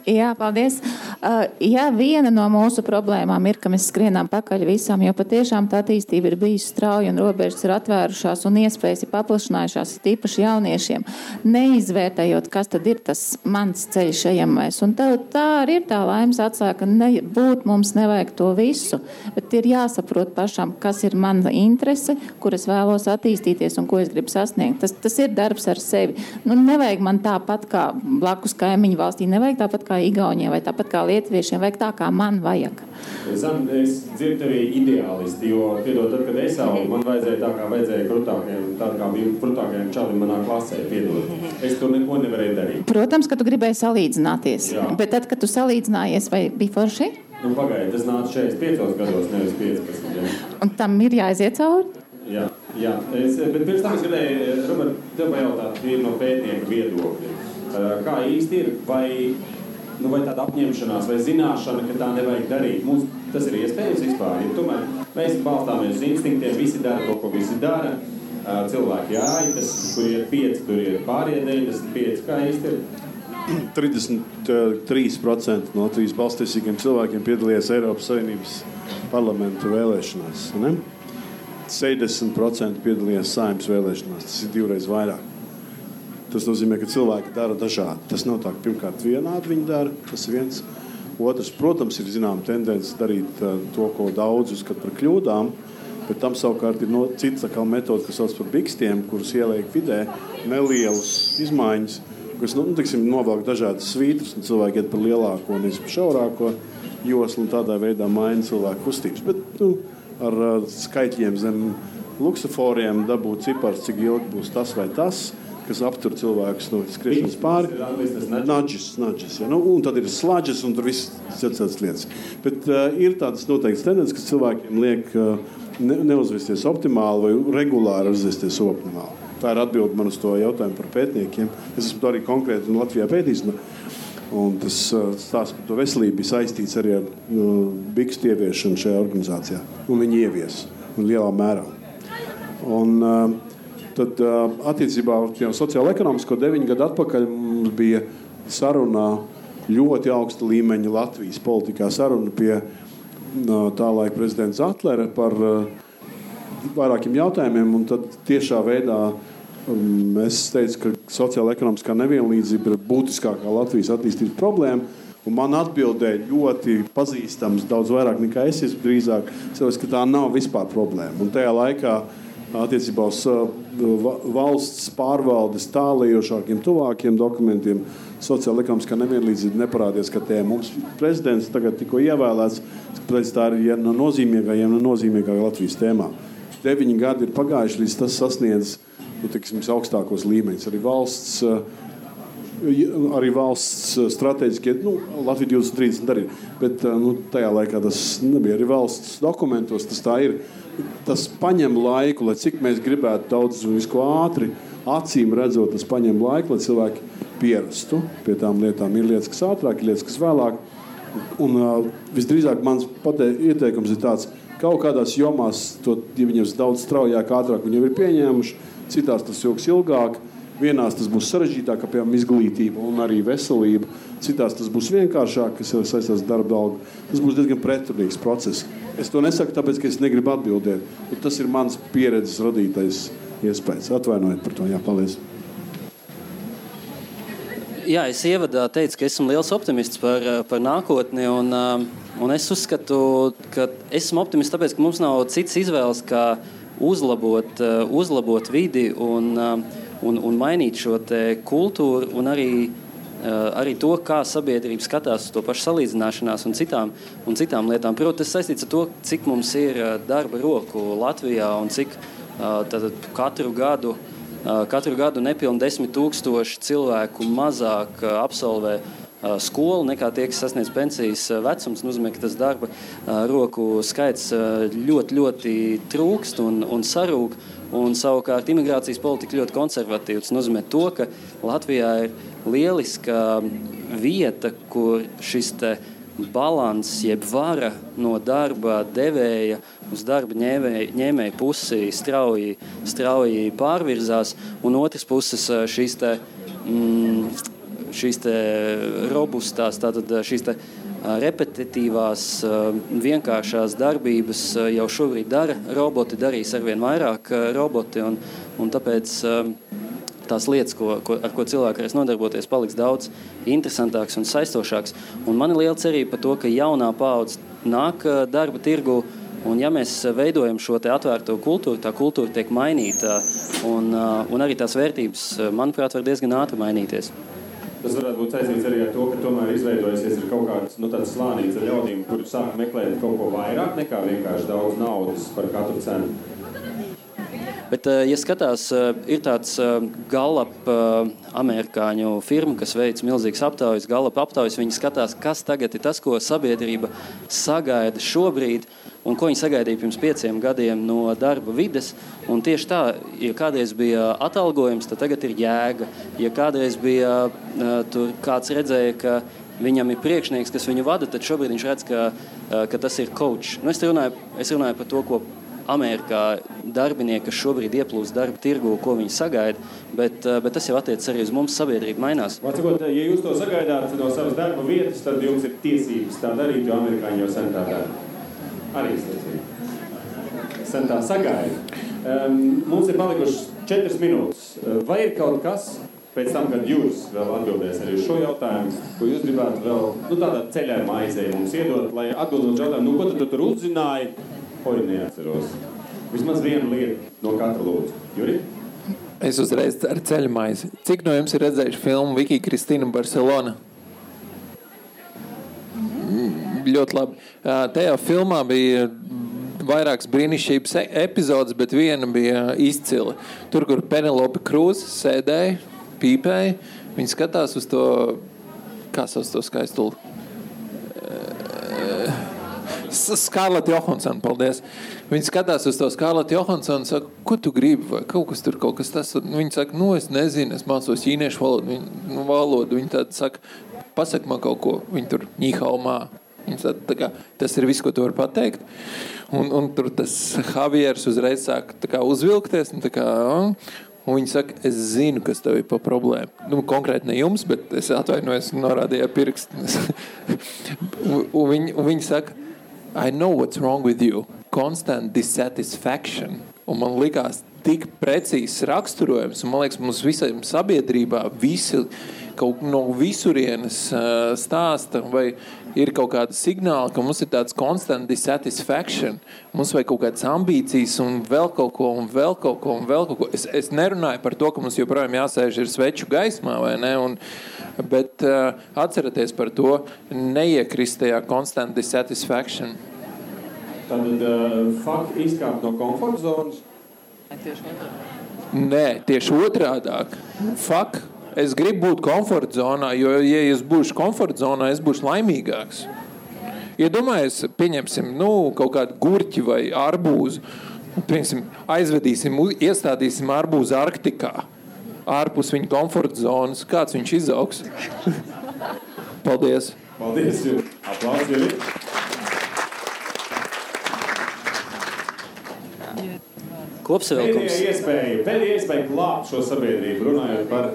Jā, paldies. Uh, jā, viena no mūsu problēmām ir, ka mēs skrienām pakaļ visam, jo patiešām tā attīstība ir bijusi strauja un robežas ir atvērušās un iespējas ir paplašinājušās, tīpaši jauniešiem, neizvērtējot, kas tad ir tas mans ceļš ejamais. Un tā, tā arī ir tā laimes atsāka, ne, būt mums nevajag to visu, bet ir jāsaprot pašam, kas ir mana interese, kur es vēlos attīstīties un ko es gribu sasniegt. Tas, tas ir darbs ar sevi. Nu, nevajag man tāpat kā blakus kaimiņu valstī, nevajag tāpat kā kā Igauniem, vai tāpat kā Lietuviešiem, vai tā kā man vajag. Zan, es dzirdu tevi ideālisti, jo, piedod, tad, kad es augu, man vajadzēja tā, kā vajadzēja krutākiem, tā kā bija krutākajiem čalim manā klasē, piedod. Es to neko nevarēju darīt. Protams, ka tu gribēji salīdzināties, Jā. bet tad, kad tu salīdzinājies, vai bija forši? Nu, pagaidi, tas nāca 45 gados, nevis 15. Ja. Un tam ir jāiziet cauri? Jā, jā. Es, bet pirms tam es gribēju, Robert, tev pajautāt, no pētnieku viedokļa. Kā īsti ir, vai nu, vai tāda apņemšanās vai zināšana, ka tā nevajag darīt. Mums tas ir iespējams vispār. Ja tomēr mēs balstāmies uz instinktiem, visi dara to, ko visi dara. Cilvēki jāitas, kur ir 5, tur ir pārējie 95. Kā īsti ir? 33% no Latvijas balstīsīgiem cilvēkiem piedalījās Eiropas Savienības parlamentu vēlēšanās. Ne? 70% piedalījās saimnes vēlēšanās. Tas ir divreiz vairāk. Tas nozīmē, ka cilvēki dara dažādi. Tas nav tā, ka pirmkārt vienādi viņi dara. Tas viens. Otrs, protams, ir zināma tendence darīt uh, to, ko daudz uzskata par kļūdām. Bet tam savukārt ir no, cits metode, kas sauc par bikstiem, kurus ieliek vidē nelielas izmaiņas, kas nu, tiksim, novelk dažādas svītras, un cilvēki iet par lielāko, nevis par šaurāko joslu, un tādā veidā maina cilvēku kustības. Bet nu, ar uh, skaitļiem zem luksusforiem dabūt cipars, cik ilgi būs tas vai tas kas aptur cilvēkus no skriešanas pāri. Nudžis, nudžis, ja? nu, un tad ir slāģis un tur viss citas lietas. Bet uh, ir tādas noteiktas tendences, kas cilvēkiem liek uh, ne, neuzvesties optimāli vai regulāri uzvesties optimāli. Tā ir atbilde man uz to jautājumu par pētniekiem. Es esmu to arī konkrēti Latvijā pētījis. Nu, un tas uh, stāsts par to veselību bija saistīts arī ar uh, bikstu ieviešanu šajā organizācijā. Un viņi ievies lielā mērā. Un, uh, Tad attiecībā uz sociālo-ekonomisko deviņu gadu atpakaļ mums bija saruna ļoti augsta līmeņa Latvijas politikā. Saruna pie tā laika prezidenta Zatlera par vairākiem jautājumiem. Tad tiešā veidā es teicu, ka sociāla-ekonomiskā nevienlīdzība ir būtiskākā Latvijas attīstības problēma. Un man atbildēja ļoti pazīstams, daudz vairāk nekā es esmu drīzāk, cilvēks, ka tā nav vispār problēma. Un tajā laikā uh, attiecībā uz uh, valsts pārvaldes tālējošākiem, tuvākiem dokumentiem. Sociāla ekonomiskā nevienlīdzība neparādījās, ka te mums prezidents tagad tikko ievēlēts, tāpēc tā ir viena no nozīmīgākajiem, no nozīmīgākajām Latvijas tēmām. Deviņi gadi ir pagājuši, līdz tas sasniedz nu, tiksim, augstākos līmeņus. Arī valsts, uh, arī valsts strateģiskie, nu, Latvija 2030 arī, bet uh, nu, tajā laikā tas nebija arī valsts dokumentos, tas tā ir tas prasa laiku, lai cik mēs gribētu daudz un visu ātri, acīm redzot, tas prasa laiku, lai cilvēki pierastu pie tām lietām. Ir lietas, kas ātrāk, ir lietas, kas vēlāk. Un uh, visdrīzāk mans ieteikums ir tāds, ka kaut kādās jomās, to, ja viņiem daudz straujāk, ātrāk viņi jau ir pieņēmuši, citās tas ilgs ilgāk. Vienās tas būs sarežģītāk, piemēram izglītība un arī veselība. Citās tas būs vienkāršāk, kas saistās ar darba algu. Tas būs diezgan pretrunīgs process. Es to nesaku, tāpēc, ka es negribu atbildēt. Tas ir mans pieredzes radītais iespējas. Atvainojiet par to. Jā, paldies. Jā, es ievadā teicu, ka esmu liels optimists par, par nākotni. Un, un es uzskatu, ka esmu optimists tāpēc, ka mums nav cits izvēles, kā uzlabot, uzlabot vidi un, un, un mainīt šo kultūru un arī arī to, kā sabiedrība skatās uz to pašu salīdzināšanās un citām, un citām lietām. Protams, tas saistīts ar to, cik mums ir eh, darba roku Latvijā un cik tātad, eh, katru gadu. Katru gadu nepilnīgi desmit tūkstoši cilvēku mazāk absolvē skolu nekā tie, kas sasniedz pensijas vecums. Tas nozīmē, ka tas darba roku skaits ļoti, ļoti trūkst un, un sarūk. Un, savukārt imigrācijas politika ļoti konservatīva. Tas nozīmē, to, ka Latvijā ir lieliska vieta, kur šis līdzsvars, jeb vara no darba devēja uz darba ņēmēja, ņēmēja pusi strauji, strauji pārvirzās, un otrs puses šīs te, mm, šīs robustās, tātad šīs te repetitīvās, vienkāršās darbības jau šobrīd dara roboti, darīs arvien vairāk roboti. Un, un tāpēc tās lietas, ko, ko, ar ko cilvēki varēs nodarboties, paliks daudz interesantāks un saistošāks. Un man ir liela cerība par to, ka jaunā paudze nāk darba tirgu. Un, ja mēs veidojam šo atvērto kultūru, tā kultūra tiek mainīta, un, un arī tās vērtības, manuprāt, var diezgan ātri mainīties. Tas varētu būt saistīts arī ar to, ka tomēr izveidojusies kaut kāds nu, slānis ar ļaudīm, kuri sāk meklēt kaut ko vairāk nekā vienkārši daudz naudas par katru cenu. Bet, eh, ja skatās, eh, ir tāds eh, Gallup amerikāņu firma, kas veic milzīgas aptaujas, Gallup aptaujas, viņi skatās, kas tagad ir tas, ko sabiedrība sagaida šobrīd. Un ko viņi sagaidīja pirms pieciem gadiem no darba vides. Un tieši tā, ja kādreiz bija atalgojums, tad tagad ir jēga. Ja kādreiz bija tur kāds redzēja, ka viņam ir priekšnieks, kas viņu vada, tad šobrīd viņš redz, ka, ka tas ir coach. Nu, es, runāju, es runāju par to, ko Amerikā darbinieki, kas šobrīd ieplūst darba tirgu, ko viņi sagaida, bet, eh, bet tas jau attiecas arī uz mums. Sabiedrība mainās. Vācakot, ja jūs to sagaidāt no savas darba vietas, tad jums ir tiesības tā darīt, jo amerikāņi jau sen tā dara. Arī es teicu. Sen tā sagaida. Um, mums ir palikušas četras minūtes. Vai ir kaut kas, pēc tam, kad jūs vēl atbildēsiet arī šo jautājumu, ko jūs gribētu vēl nu, tādā ceļā maizē mums iedot, lai atbildot jautājumu, nu, ko tu tur uzzināji, Oi, neatceros. Vismaz vienu lietu no katra lūdzu. Juri? Es uzreiz ar ceļu maizi. Cik no jums ir redzējuši filmu Viki Kristīna Barcelona? Mm, ļoti labi. Tajā filmā bija vairākas brīnišķīgas e- epizodes, bet viena bija izcila. Tur, kur Penelope Krūze sēdēja, pīpēja, viņa skatās uz to, kā sauc to skaistulu Skarlata Johansona, paldies. Viņa skatās uz to Skarlata Johansonu un saka, ko tu gribi, vai kaut kas tur kaut kas tas. Viņa saka, nu es nezinu, es mācos ķīniešu valodu. Viņa, nu, valodu. Viņa tāda saka, pasak man kaut ko. Viņa tur ņīhaumā. Tāda, tā kā, tas ir viss, ko tu vari pateikt. Un, un tur tas Javiers uzreiz sāk kā, uzvilkties. Un, kā, Un viņi saka, es zinu, kas tev ir pa problēmu. Nu, konkrēti ne jums, bet es atvainojos, norādīju pirkstu. un, un, viņi, un viņi saka, I know what's wrong with you. Constant dissatisfaction. Un man likās tik precīzs raksturojums, un man liekas, mums visam sabiedrībā visi kaut no visurienes stāsta, vai ir kaut kāda signāla, ka mums ir tāds constant dissatisfaction, mums vajag kaut kādas ambīcijas, un vēl kaut ko, un vēl kaut ko, un vēl kaut ko. Es, es nerunāju par to, ka mums joprojām jāsēž ir sveču gaismā, vai ne? Un, Bet uh, atcerieties par to, neiekrist tajā constant dissatisfaction. Tad uh, fakti izkāpt no komforta zonas. Nē, tieši otrādi. Fakt, es gribu būt komforta zonā, jo, ja es būšu komforta zonā, es būšu laimīgāks. Iedomājieties, ja pieņemsim nu, kaut kādu gurķi vai arbūzu. Piemēram, aizvedīsim, iestādīsim arbūzu Arktikā ārpus viņa komforta zonas, kāds viņš izaugs. Paldies! Paldies! Aplausi! Kopsavilkums. Pēdējā iespēja, pēdējā iespēja glābt šo sabiedrību, runājot par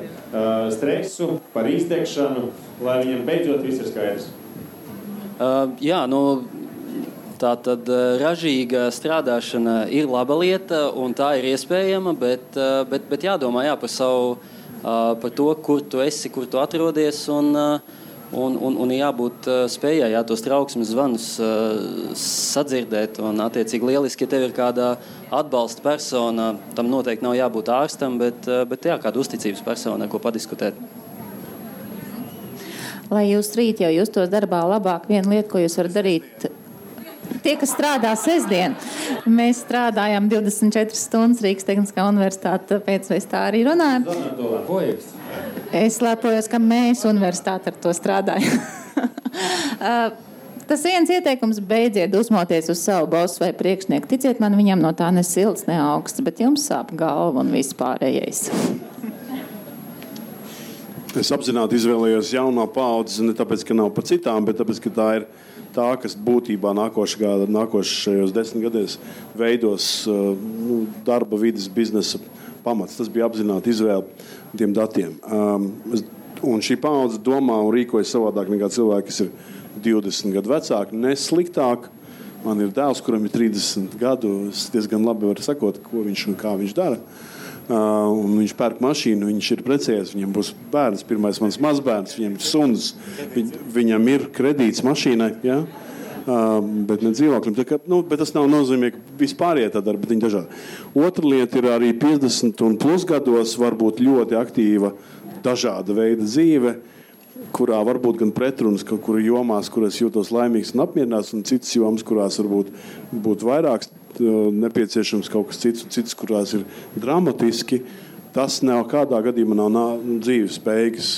stresu, par iztekšanu, lai viņiem beidzot viss ir skaidrs. Uh, jā, nu, Tā tad ražīga strādāšana ir laba lieta, un tā ir iespējama, bet, bet, bet jādomā jā, par, savu, par to, kur tu esi, kur tu atrodies. Un, un, un, un jābūt spējai jā, tos trauksmes zvanus sadzirdēt. Un, attiecīgi, lieliski, ja tev ir kāda atbalsta persona, tam noteikti nav jābūt ārstam, bet, bet jā, kāda uzticības persona, ko padiskutēt. Lai jūs rīt jau justos darbā labāk, viena lieta, ko jūs varat darīt, tie, kas strādā sestdien, mēs strādājam 24 stundas Rīgas Tehniskā universitāte, tāpēc mēs tā arī runājam. Es lepojos, ka mēs universitāte ar to strādājam. Uh, tas viens ieteikums beidziet uzmoties uz savu bosu vai priekšnieku. Ticiet man, viņam no tā ne silts, ne augsts, bet jums sāp galva un viss pārējais. Es apzināti izvēlējos jauno paudzi ne tāpēc, ka nav pa citām, bet tāpēc, ka tā ir tā, kas būtībā nākošajos desmit gados veidos uh, nu, darba vidas biznesa pamats. Tas bija apzināti izvēle tiem datiem. Um, un šī paudze domā un rīkojas savādāk nekā cilvēki, kas ir 20 gadu vecāki, ne sliktāk. Man ir dēls, kuram ir 30 gadu. Es diezgan labi varu sakot, ko viņš un kā viņš dara. Uh, viņš pērk mašīnu, viņš ir precējies, viņam būs bērns, pirmais mans mazbērns, viņam ir suns, viņ, viņam ir kredīts mašīnai. Ja? Uh, bet ne dzīvoklim. Kā, nu, bet tas nav nozīmē, ka vispār ir tāda darba, bet viņi dažādi. Otra lieta ir arī 50 un plus gados var būt ļoti aktīva dažāda veida dzīve. Uh, kurā var būt gan pretrunas, kur jomās, kurās jūtos laimīgs un apmierināts, un citas jomas, kurās varbūt būt vairāk nepieciešams kaut kas cits, un citas, kurās ir dramatiski. Tas nekādā gadījumā nav, nav dzīves spējīgs.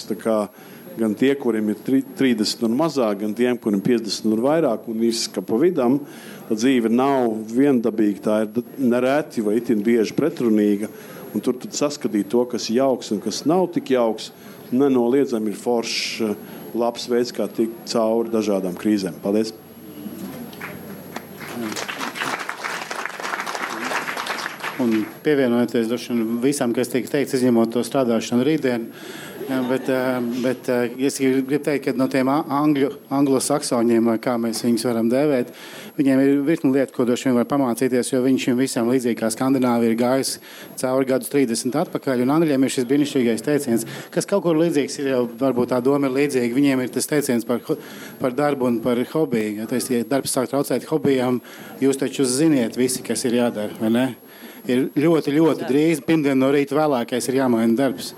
Gan tie, kuriem ir 30 un mazāk, gan tiem, kuriem ir 50 un vairāk, un izskapa pa vidam, tā dzīve nav viendabīga. Tā ir nereti vai itin bieži pretrunīga. Un tur saskatīt to, kas ir jauks un kas nav tik jauks nenoliedzami ir foršs, eh, labs veids, kā tikt cauri dažādām krīzēm. Paldies! Un pievienojoties visam, kas tika teikts, izņemot to strādāšanu rītdien, Bet, eh, bet eh, es gribu teikt, ka no tiem angļu, anglo-saksoņiem, vai kā mēs viņus varam dēvēt, viņiem ir virkni lietu, ko droši vien var pamācīties, jo viņš šim visam līdzīgi kā Skandināvija ir gājis cauri gadus 30 atpakaļ. Un angļiem ir šis brīnišķīgais teiciens, kas kaut kur līdzīgs ir, jau varbūt tā doma ir līdzīga. Viņiem ir tas teiciens par, par darbu un par hobiju. Ja, tas, ja darbs sāk traucēt hobijām, jūs taču ziniet visi, kas ir jādara, vai ne? Ir ļoti, ļoti drīz. Pirmdien no rīta vēlākais ir jāmaina darbs.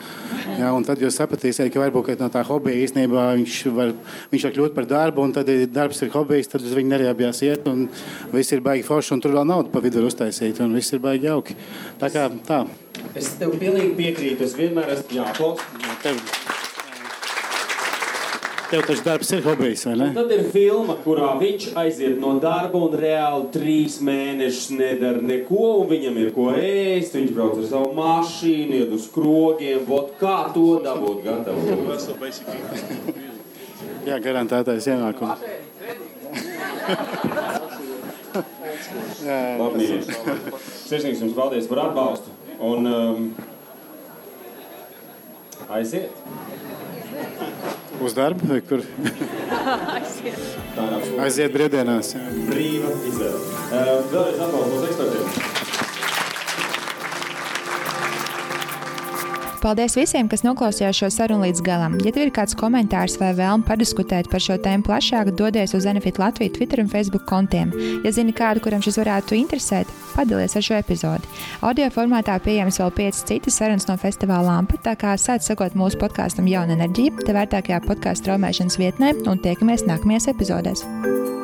Jā, tad jūs sapratīsiet, ka varbūt ka no tā hobija īstenībā viņš var, viņš var kļūt par darbu, un tad, ja darbs ir hobijs, tad uz viņu nerēbjās iet, un viss ir baigi forši, un tur vēl naudu pa vidu uztaisīt, un viss ir baigi jauki. Tā kā tā. Es tev pilnīgi piekrītu. Es vienmēr esmu jāklausa. Jā, tev. Tev tas darbs ir hobijs, vai ne? Un tad ir filma, kurā viņš aiziet no darba un reāli trīs mēnešus nedara neko, un viņam ir ko ēst. Viņš brauc ar savu mašīnu, iet uz krogiem. Vot kā to dabūt gatavu? Jā, garantētais ienākums. Labi, Sirsnīgs jums paldies par atbalstu. Un um, aiziet! Uz darbu kur? Aiziet. Brīvdienās. Brīva izvēle. Vēlreiz aplausos ekspertiem. Paldies visiem, kas noklausījās šo sarunu līdz galam. Ja tev ir kāds komentārs vai vēlme padiskutēt par šo tēmu plašāk, dodies uz Zenefit Latviju Twitter un Facebook kontiem. Ja zini kādu, kuram šis varētu interesēt, padalies ar šo epizodi. Audio formātā pieejams vēl piecas citas sarunas no festivāla Lampa, tā kā sāc sakot mūsu podkāstam Jauna enerģija, te vērtākajā podkāstu straumēšanas vietnē un tiekamies nākamajās epizodēs.